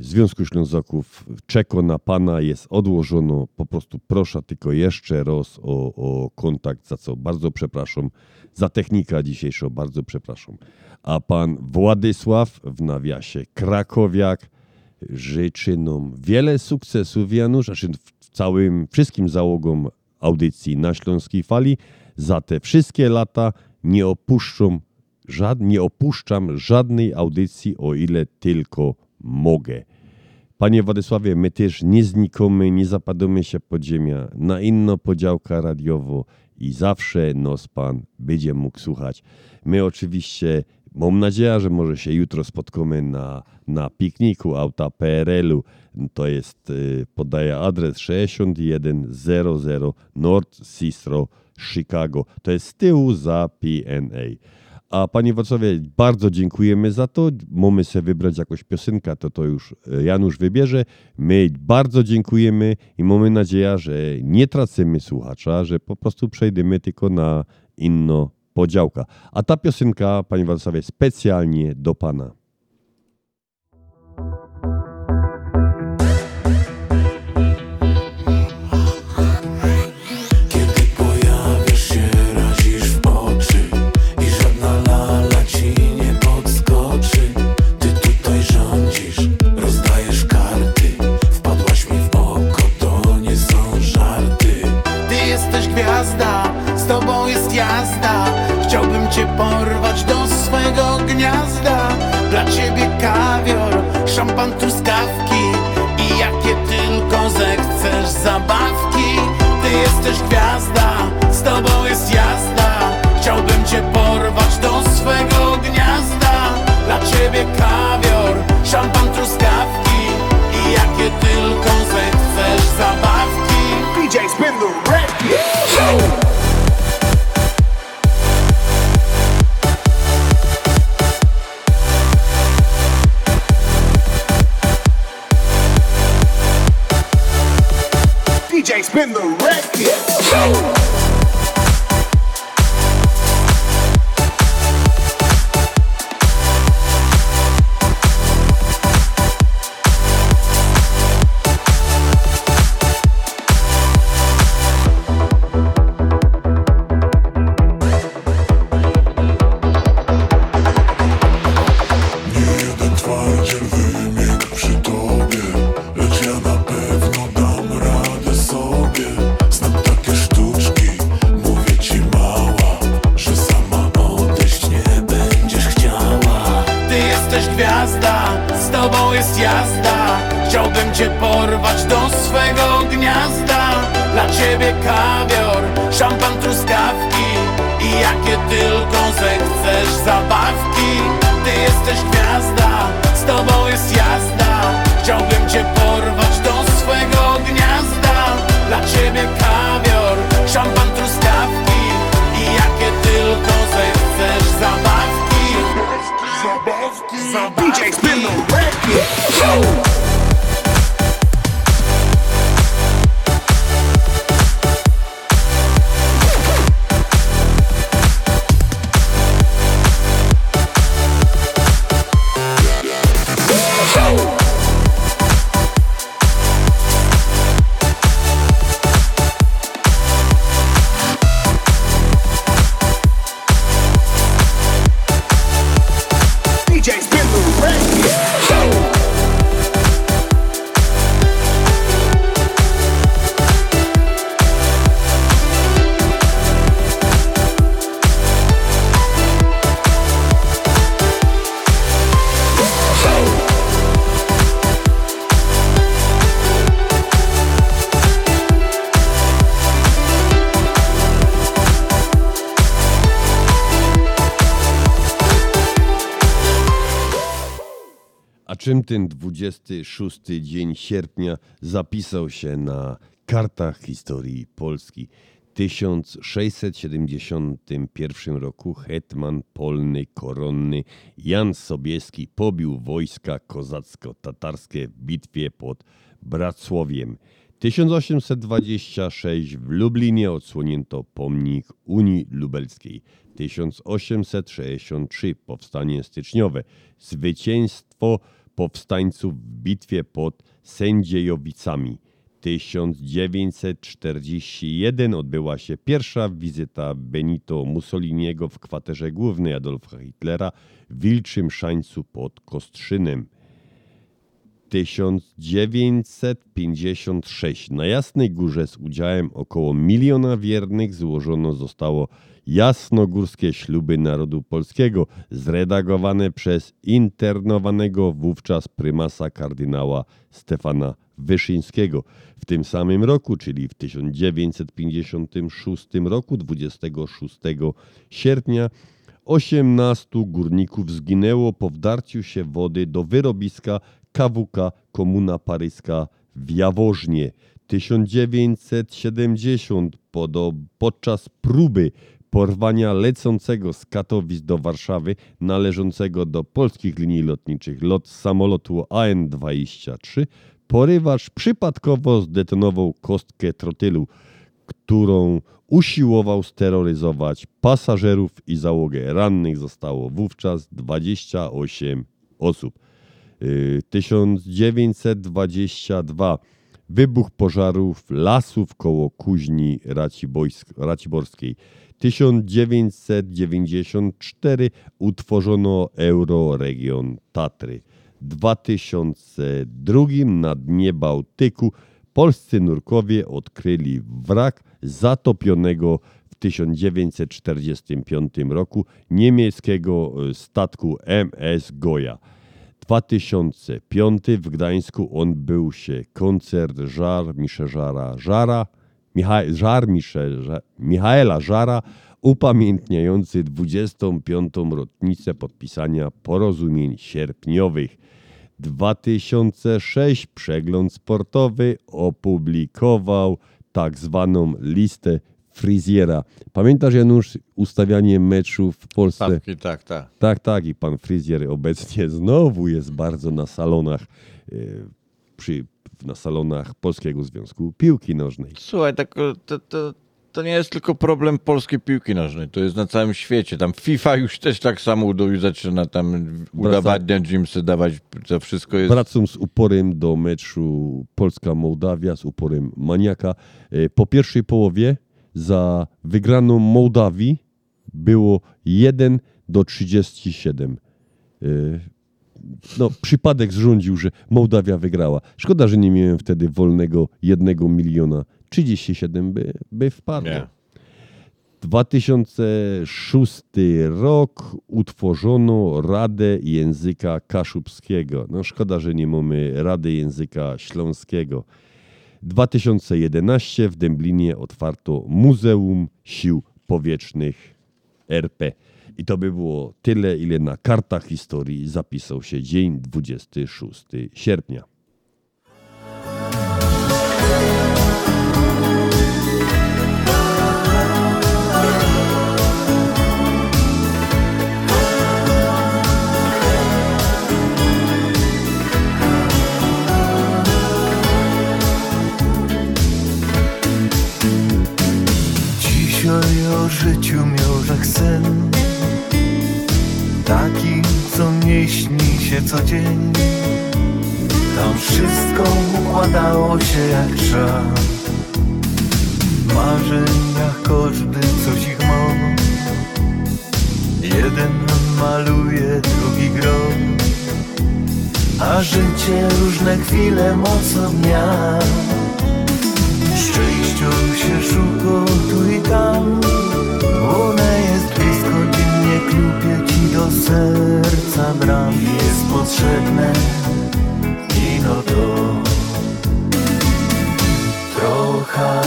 Związku Ślązaków czeko na pana jest odłożono. Po prostu proszę tylko jeszcze raz o, o kontakt, za co bardzo przepraszam. Za technika dzisiejszą bardzo przepraszam. A pan Władysław w nawiasie Krakowiak życzy nam wiele sukcesów, Janusz, w całym, wszystkim załogom audycji na Śląskiej Fali. Za te wszystkie lata nie opuszczam, żad, nie opuszczam żadnej audycji, o ile tylko mogę. Panie Władysławie, my też nie znikomy, nie zapadamy się pod ziemię na inną podziałka radiowo. i zawsze nos Pan będzie mógł słuchać. My oczywiście, mam nadzieję, że może się jutro spotkamy na, na pikniku auta PRL-u. To jest, y, podaję adres 6100 North Cicero, Chicago. To jest z tyłu za PNA. A Panie Wacławie, bardzo dziękujemy za to. Mamy sobie wybrać jakąś piosenkę, to to już e, Janusz wybierze. My bardzo dziękujemy i mamy nadzieję, że nie tracimy słuchacza, że po prostu przejdziemy tylko na inną podziałka. A ta piosenka, Panie Wacławie, specjalnie do Pana. Porwać do swego gniazda been the ten 26 dzień sierpnia zapisał się na kartach historii Polski? W 1671 roku hetman polny koronny Jan Sobieski pobił wojska kozacko-tatarskie w bitwie pod Bracławiem. 1826 w Lublinie odsłonięto pomnik Unii Lubelskiej. 1863 powstanie styczniowe. Zwycięstwo powstańców w bitwie pod Sędziejowicami. 1941 odbyła się pierwsza wizyta Benito Mussoliniego w kwaterze głównej Adolfa Hitlera w Wilczym Szańcu pod Kostrzynem. 1956 na Jasnej Górze z udziałem około miliona wiernych złożono zostało jasnogórskie śluby narodu polskiego, zredagowane przez internowanego wówczas prymasa kardynała Stefana Wyszyńskiego. W tym samym roku, czyli w 1956 roku, 26 sierpnia, 18 górników zginęło po wdarciu się wody do wyrobiska KWK Komuna Paryska w Jaworznie. 1970 podo- podczas próby porwania lecącego z Katowic do Warszawy należącego do polskich linii lotniczych lot samolotu AN-23 porywacz przypadkowo zdetonował kostkę trotylu, którą usiłował steroryzować pasażerów i załogę. Rannych zostało wówczas 28 osób. Y, 1922 wybuch pożarów lasów koło Kuźni Raciborskiej. 1994 utworzono Euroregion Tatry. W 2002 na dnie Bałtyku polscy nurkowie odkryli wrak zatopionego w 1945 roku niemieckiego e, statku MS Goja. 2005 w Gdańsku odbył się koncert Żar Miszerzara Żara, Micha- Żar Misze, Michaela Żara upamiętniający 25. rocznicę podpisania porozumień sierpniowych. 2006 przegląd sportowy opublikował tak zwaną listę Friziera. Pamiętasz Janusz ustawianie meczów w Polsce? Stawki, tak, tak. Tak, tak i pan Fryzjer obecnie znowu jest bardzo na salonach e, przy, na salonach Polskiego Związku Piłki Nożnej. Słuchaj, tak, o, to, to, to nie jest tylko problem polskiej piłki nożnej, to jest na całym świecie. Tam FIFA już też tak samo udo- zaczyna tam udowadniać im, sobie dawać, to wszystko jest... Wracam z uporem do meczu Polska-Mołdawia, z uporem maniaka. E, Po pierwszej połowie za wygraną Mołdawii było 1 do 37. No, przypadek zrządził, że Mołdawia wygrała. Szkoda, że nie miałem wtedy wolnego 1 miliona. 37 by, by wpadło. Nie. 2006 rok utworzono Radę Języka Kaszubskiego. No szkoda, że nie mamy Rady Języka Śląskiego. 2011 w Dęblinie otwarto Muzeum Sił Powietrznych RP. I to by było tyle, ile na kartach historii zapisał się dzień 26 sierpnia. Co dzień. Tam wszystko układało się jak trzeba W marzeniach każdy coś ich ma. Jeden maluje, drugi gro. A życie różne chwile mocno dnia Szczęścią się szuka tu i tam. One jest blisko, dziennie klupie do serca bram Jest potrzebne ino to. Trochę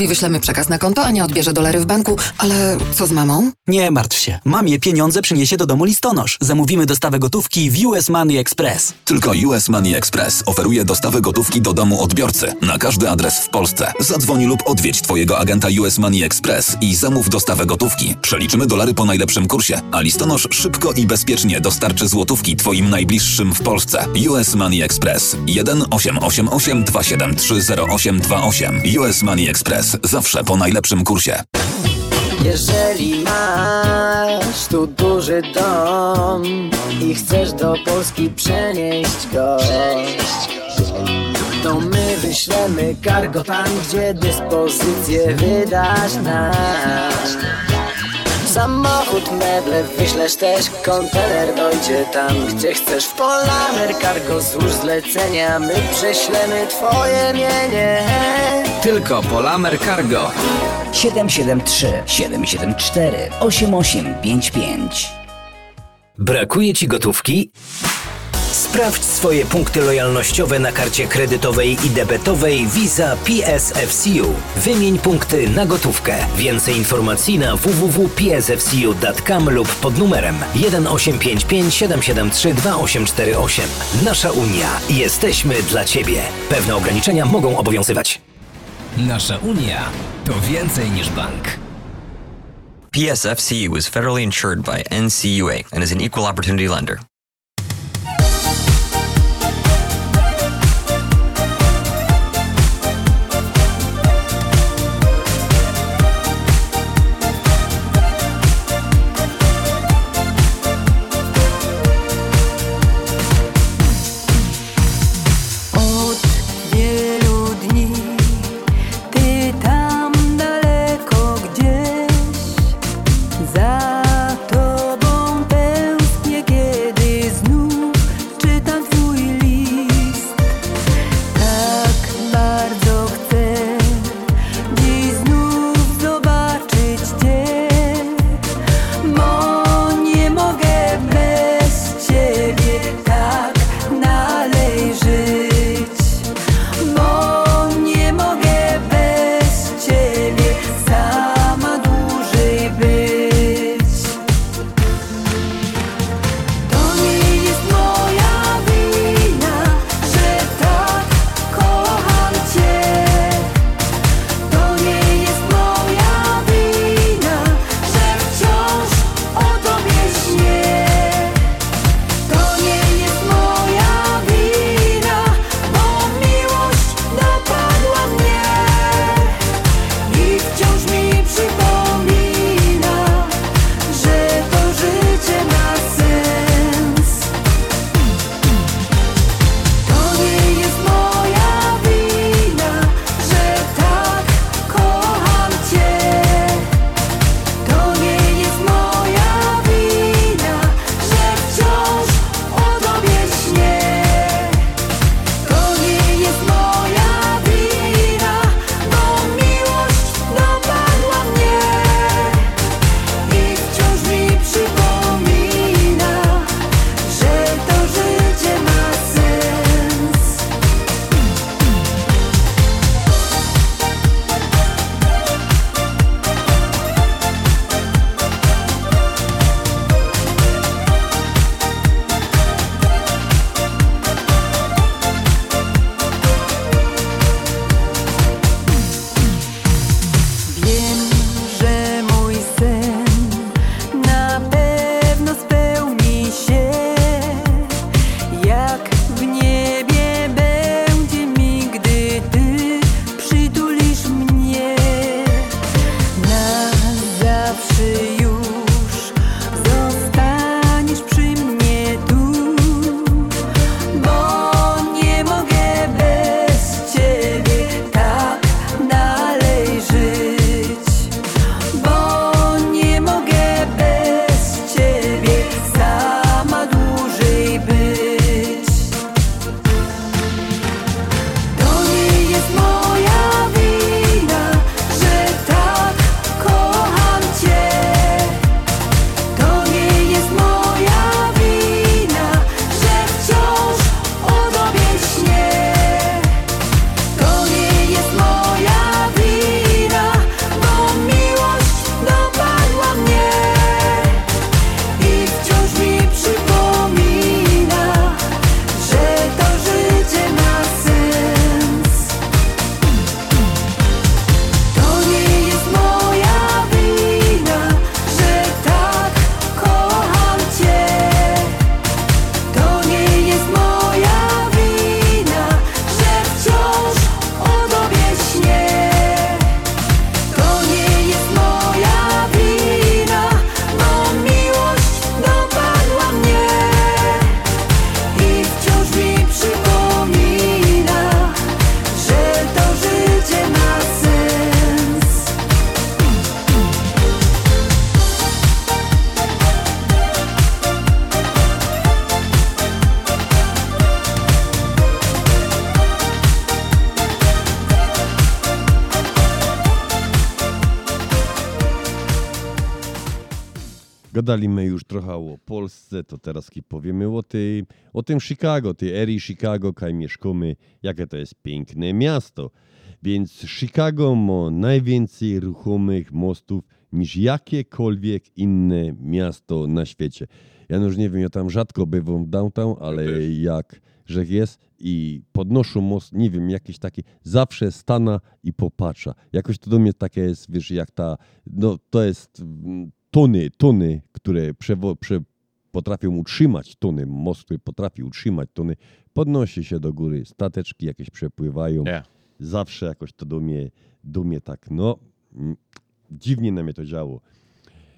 Pawłowi wyślemy przekaz na konto, a nie odbierze dolary w banku, ale co z mamą? Nie martw się. Mamie pieniądze przyniesie do domu listonosz. Zamówimy dostawę gotówki w US Money Express. Tylko US Money Express oferuje dostawę gotówki do domu odbiorcy na każdy adres w Polsce. Zadzwoń lub odwiedź Twojego agenta US Money Express i zamów dostawę gotówki. Przeliczymy dolary po najlepszym kursie, a listonosz szybko i bezpiecznie dostarczy złotówki Twoim najbliższym w Polsce. US Money Express 1 888 273 0828. US Money Express zawsze po najlepszym kursie. Jeżeli masz tu duży dom i chcesz do Polski przenieść go, to my wyślemy cargo tam, gdzie dyspozycję wydasz nam. Samochód, meble wyślesz też, kontener dojdzie tam, gdzie chcesz. W Polamer Cargo złóż zlecenia, my prześlemy twoje mienie. Tylko Polamer Cargo. 773 774 8855 Brakuje Ci gotówki? Sprawdź swoje punkty lojalnościowe na karcie kredytowej i debetowej Visa PSFCU. Wymień punkty na gotówkę. Więcej informacji na www.psfcu.com lub pod numerem 1855 773 2848. Nasza Unia. Jesteśmy dla Ciebie. Pewne ograniczenia mogą obowiązywać. Nasza Unia to więcej niż bank. PSFCU is federally insured by NCUA and is an equal opportunity lender. Gadaliśmy już trochę o Polsce, to teraz powiemy o, tej, o tym Chicago, tej erii Chicago, kaj mieszkamy, jakie to jest piękne miasto. Więc Chicago ma najwięcej ruchomych mostów niż jakiekolwiek inne miasto na świecie. Ja już nie wiem, ja tam rzadko bywam w downtown, ale jak że jest i podnoszą most, nie wiem, jakieś takie, zawsze stana i popatrza. Jakoś to do mnie takie jest, wiesz, jak ta, no to jest mm, tony, tony, które przewo, prze, potrafią utrzymać tony, most, który potrafi utrzymać tony, podnosi się do góry, stateczki jakieś przepływają. Zawsze jakoś to do mnie tak, no, mm, dziwnie na mnie to działo.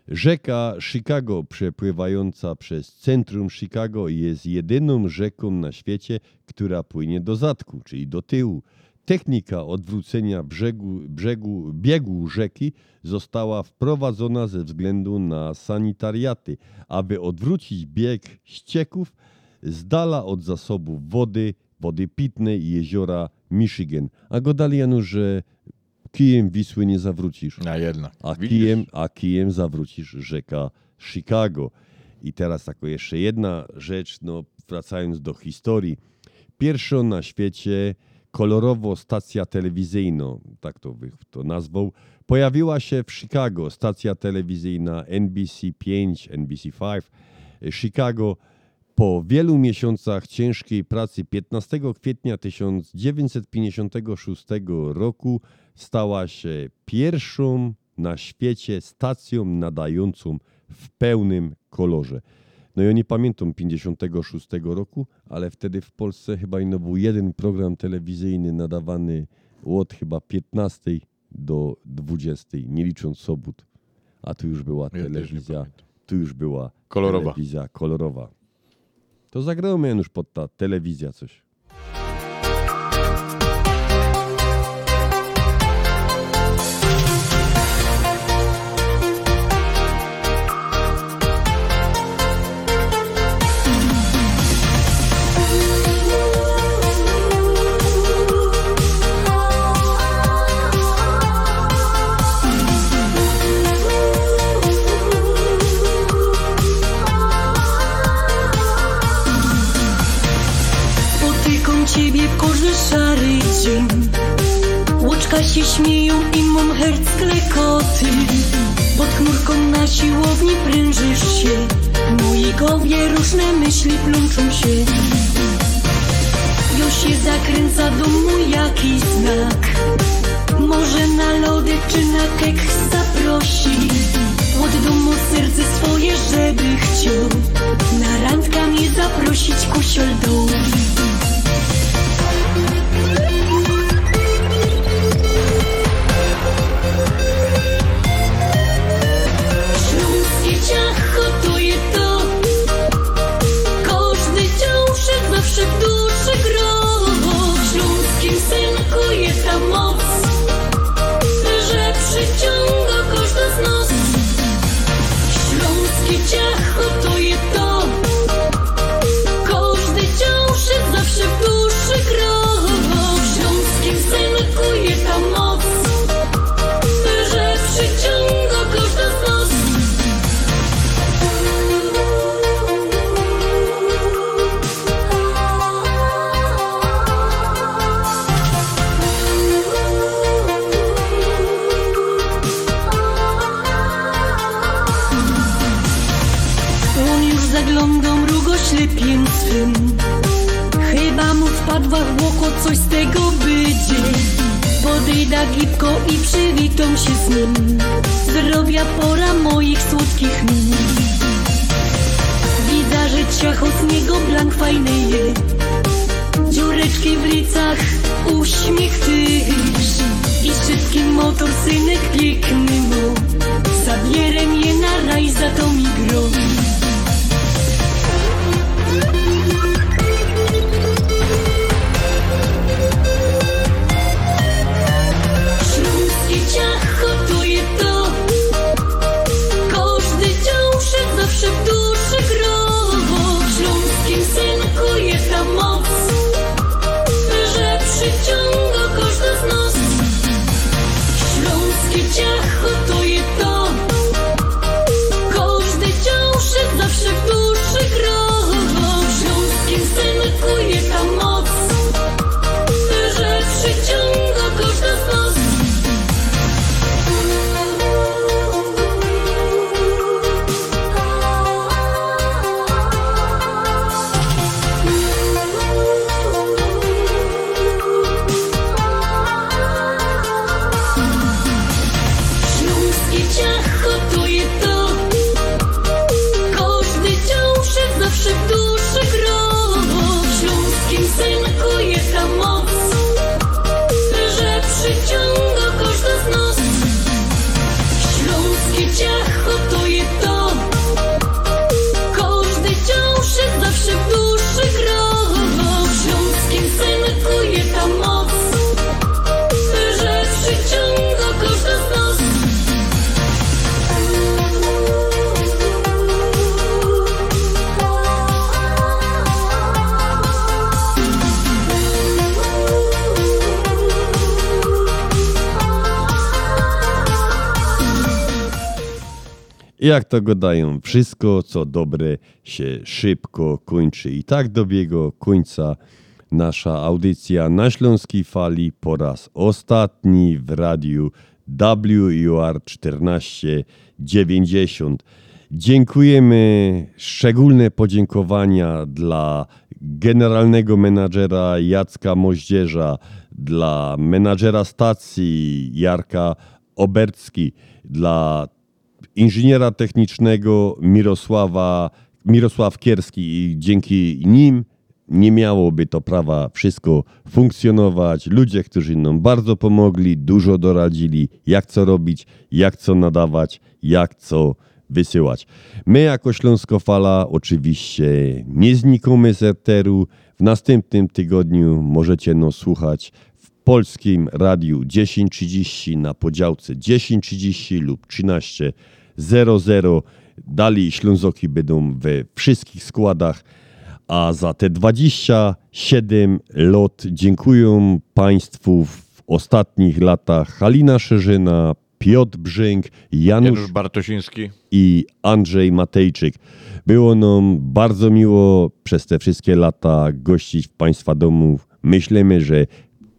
Rzeka Chicago przepływająca przez centrum Chicago jest jedyną rzeką na świecie, która płynie do zadku, czyli do tyłu. Technika odwrócenia brzegu, brzegu, biegu rzeki została wprowadzona ze względu na sanitariaty, aby odwrócić bieg ścieków z dala od zasobów wody, wody pitnej i jeziora Michigan. A go dali Janusz, że kijem Wisły nie zawrócisz. A jednak. A kijem, a kijem zawrócisz rzeka Chicago. I teraz tako jeszcze jedna rzecz, no wracając do historii. Pierwszą na świecie kolorowo stacja telewizyjna, tak to, to nazwał, pojawiła się w Chicago. Stacja telewizyjna NBC5, NBC5 Chicago po wielu miesiącach ciężkiej pracy 15 kwietnia 1956 roku stała się pierwszą na świecie stacją nadającą w pełnym kolorze. No ja nie pamiętam 56 roku, ale wtedy w Polsce chyba ino był jeden program telewizyjny nadawany od chyba 15 do 20, nie licząc sobot. A tu już była telewizja, tu już była Kolorowa. telewizja kolorowa. To zagrałem już pod ta telewizja coś. Herc klekoty Pod chmurką na siłowni prężysz się. Mojej głowie różne myśli plączą się. Już się zakręca do mój jakiś znak. Może na lody czy na kek zaprosi. Od domu serce swoje, żeby chciał. Na randka mnie zaprosić kusiol dół Gipko i przywitam się z nim. Zdrowia pora moich słodkich min. Widzę, że ciacho z niego blank fajny je Dziureczki w licach, uśmiech tyż I szybki motor synek piękny mu Zabierę mnie na raj, za to mi gro jak to gadają, wszystko co dobre się szybko kończy. I tak dobiegło końca nasza audycja na Śląskiej Fali po raz ostatni w radiu WUR 1490. Dziękujemy, szczególne podziękowania dla generalnego menadżera Jacka Moździerza, dla menadżera stacji Jarka Obercki, dla inżyniera technicznego Mirosława, Mirosław Kierski i dzięki nim nie miałoby to prawa wszystko funkcjonować. Ludzie, którzy nam bardzo pomogli, dużo doradzili, jak co robić, jak co nadawać, jak co wysyłać. My jako Śląskofala oczywiście nie znikamy z eteru. W następnym tygodniu możecie nas słuchać w polskim radiu 10.30 na podziałce 10.30 lub 13.00. Dalej Ślązoki będą we wszystkich składach. A za te 27 lot dziękuję Państwu w ostatnich latach Halina Szerzyna, Piotr Brzęk, Janusz, Janusz Bartosiński. i Andrzej Matejczyk. Było nam bardzo miło przez te wszystkie lata gościć w Państwa domu. Myślimy, że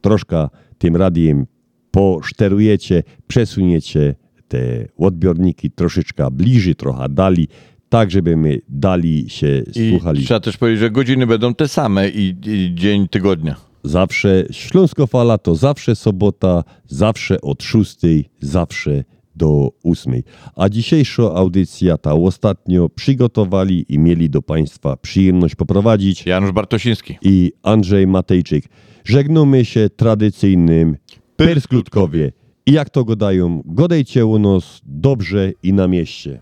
troszkę tym radiem poszterujecie, przesuniecie te odbiorniki troszeczkę bliżej, trochę dali, tak żeby my dali się I słuchali. trzeba też powiedzieć, że godziny będą te same i, i dzień tygodnia. Zawsze Śląskofala to zawsze sobota, zawsze od 6, zawsze do 8. A dzisiejsza audycja, ta ostatnio przygotowali i mieli do Państwa przyjemność poprowadzić Janusz Bartosiński i Andrzej Matejczyk. Żegnamy się tradycyjnym Persklutkowie. I jak to godają, godejcie u nas dobrze i na mieście.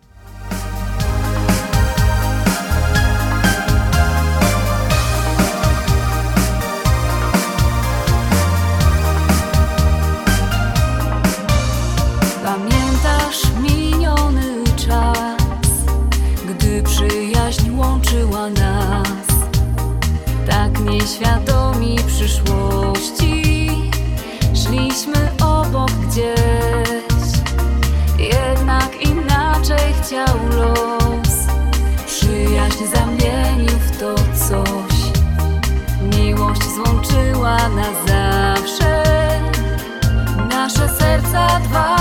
Pamiętasz chciał los, przyjaźń zamienił w to coś, miłość złączyła na zawsze nasze serca dwa.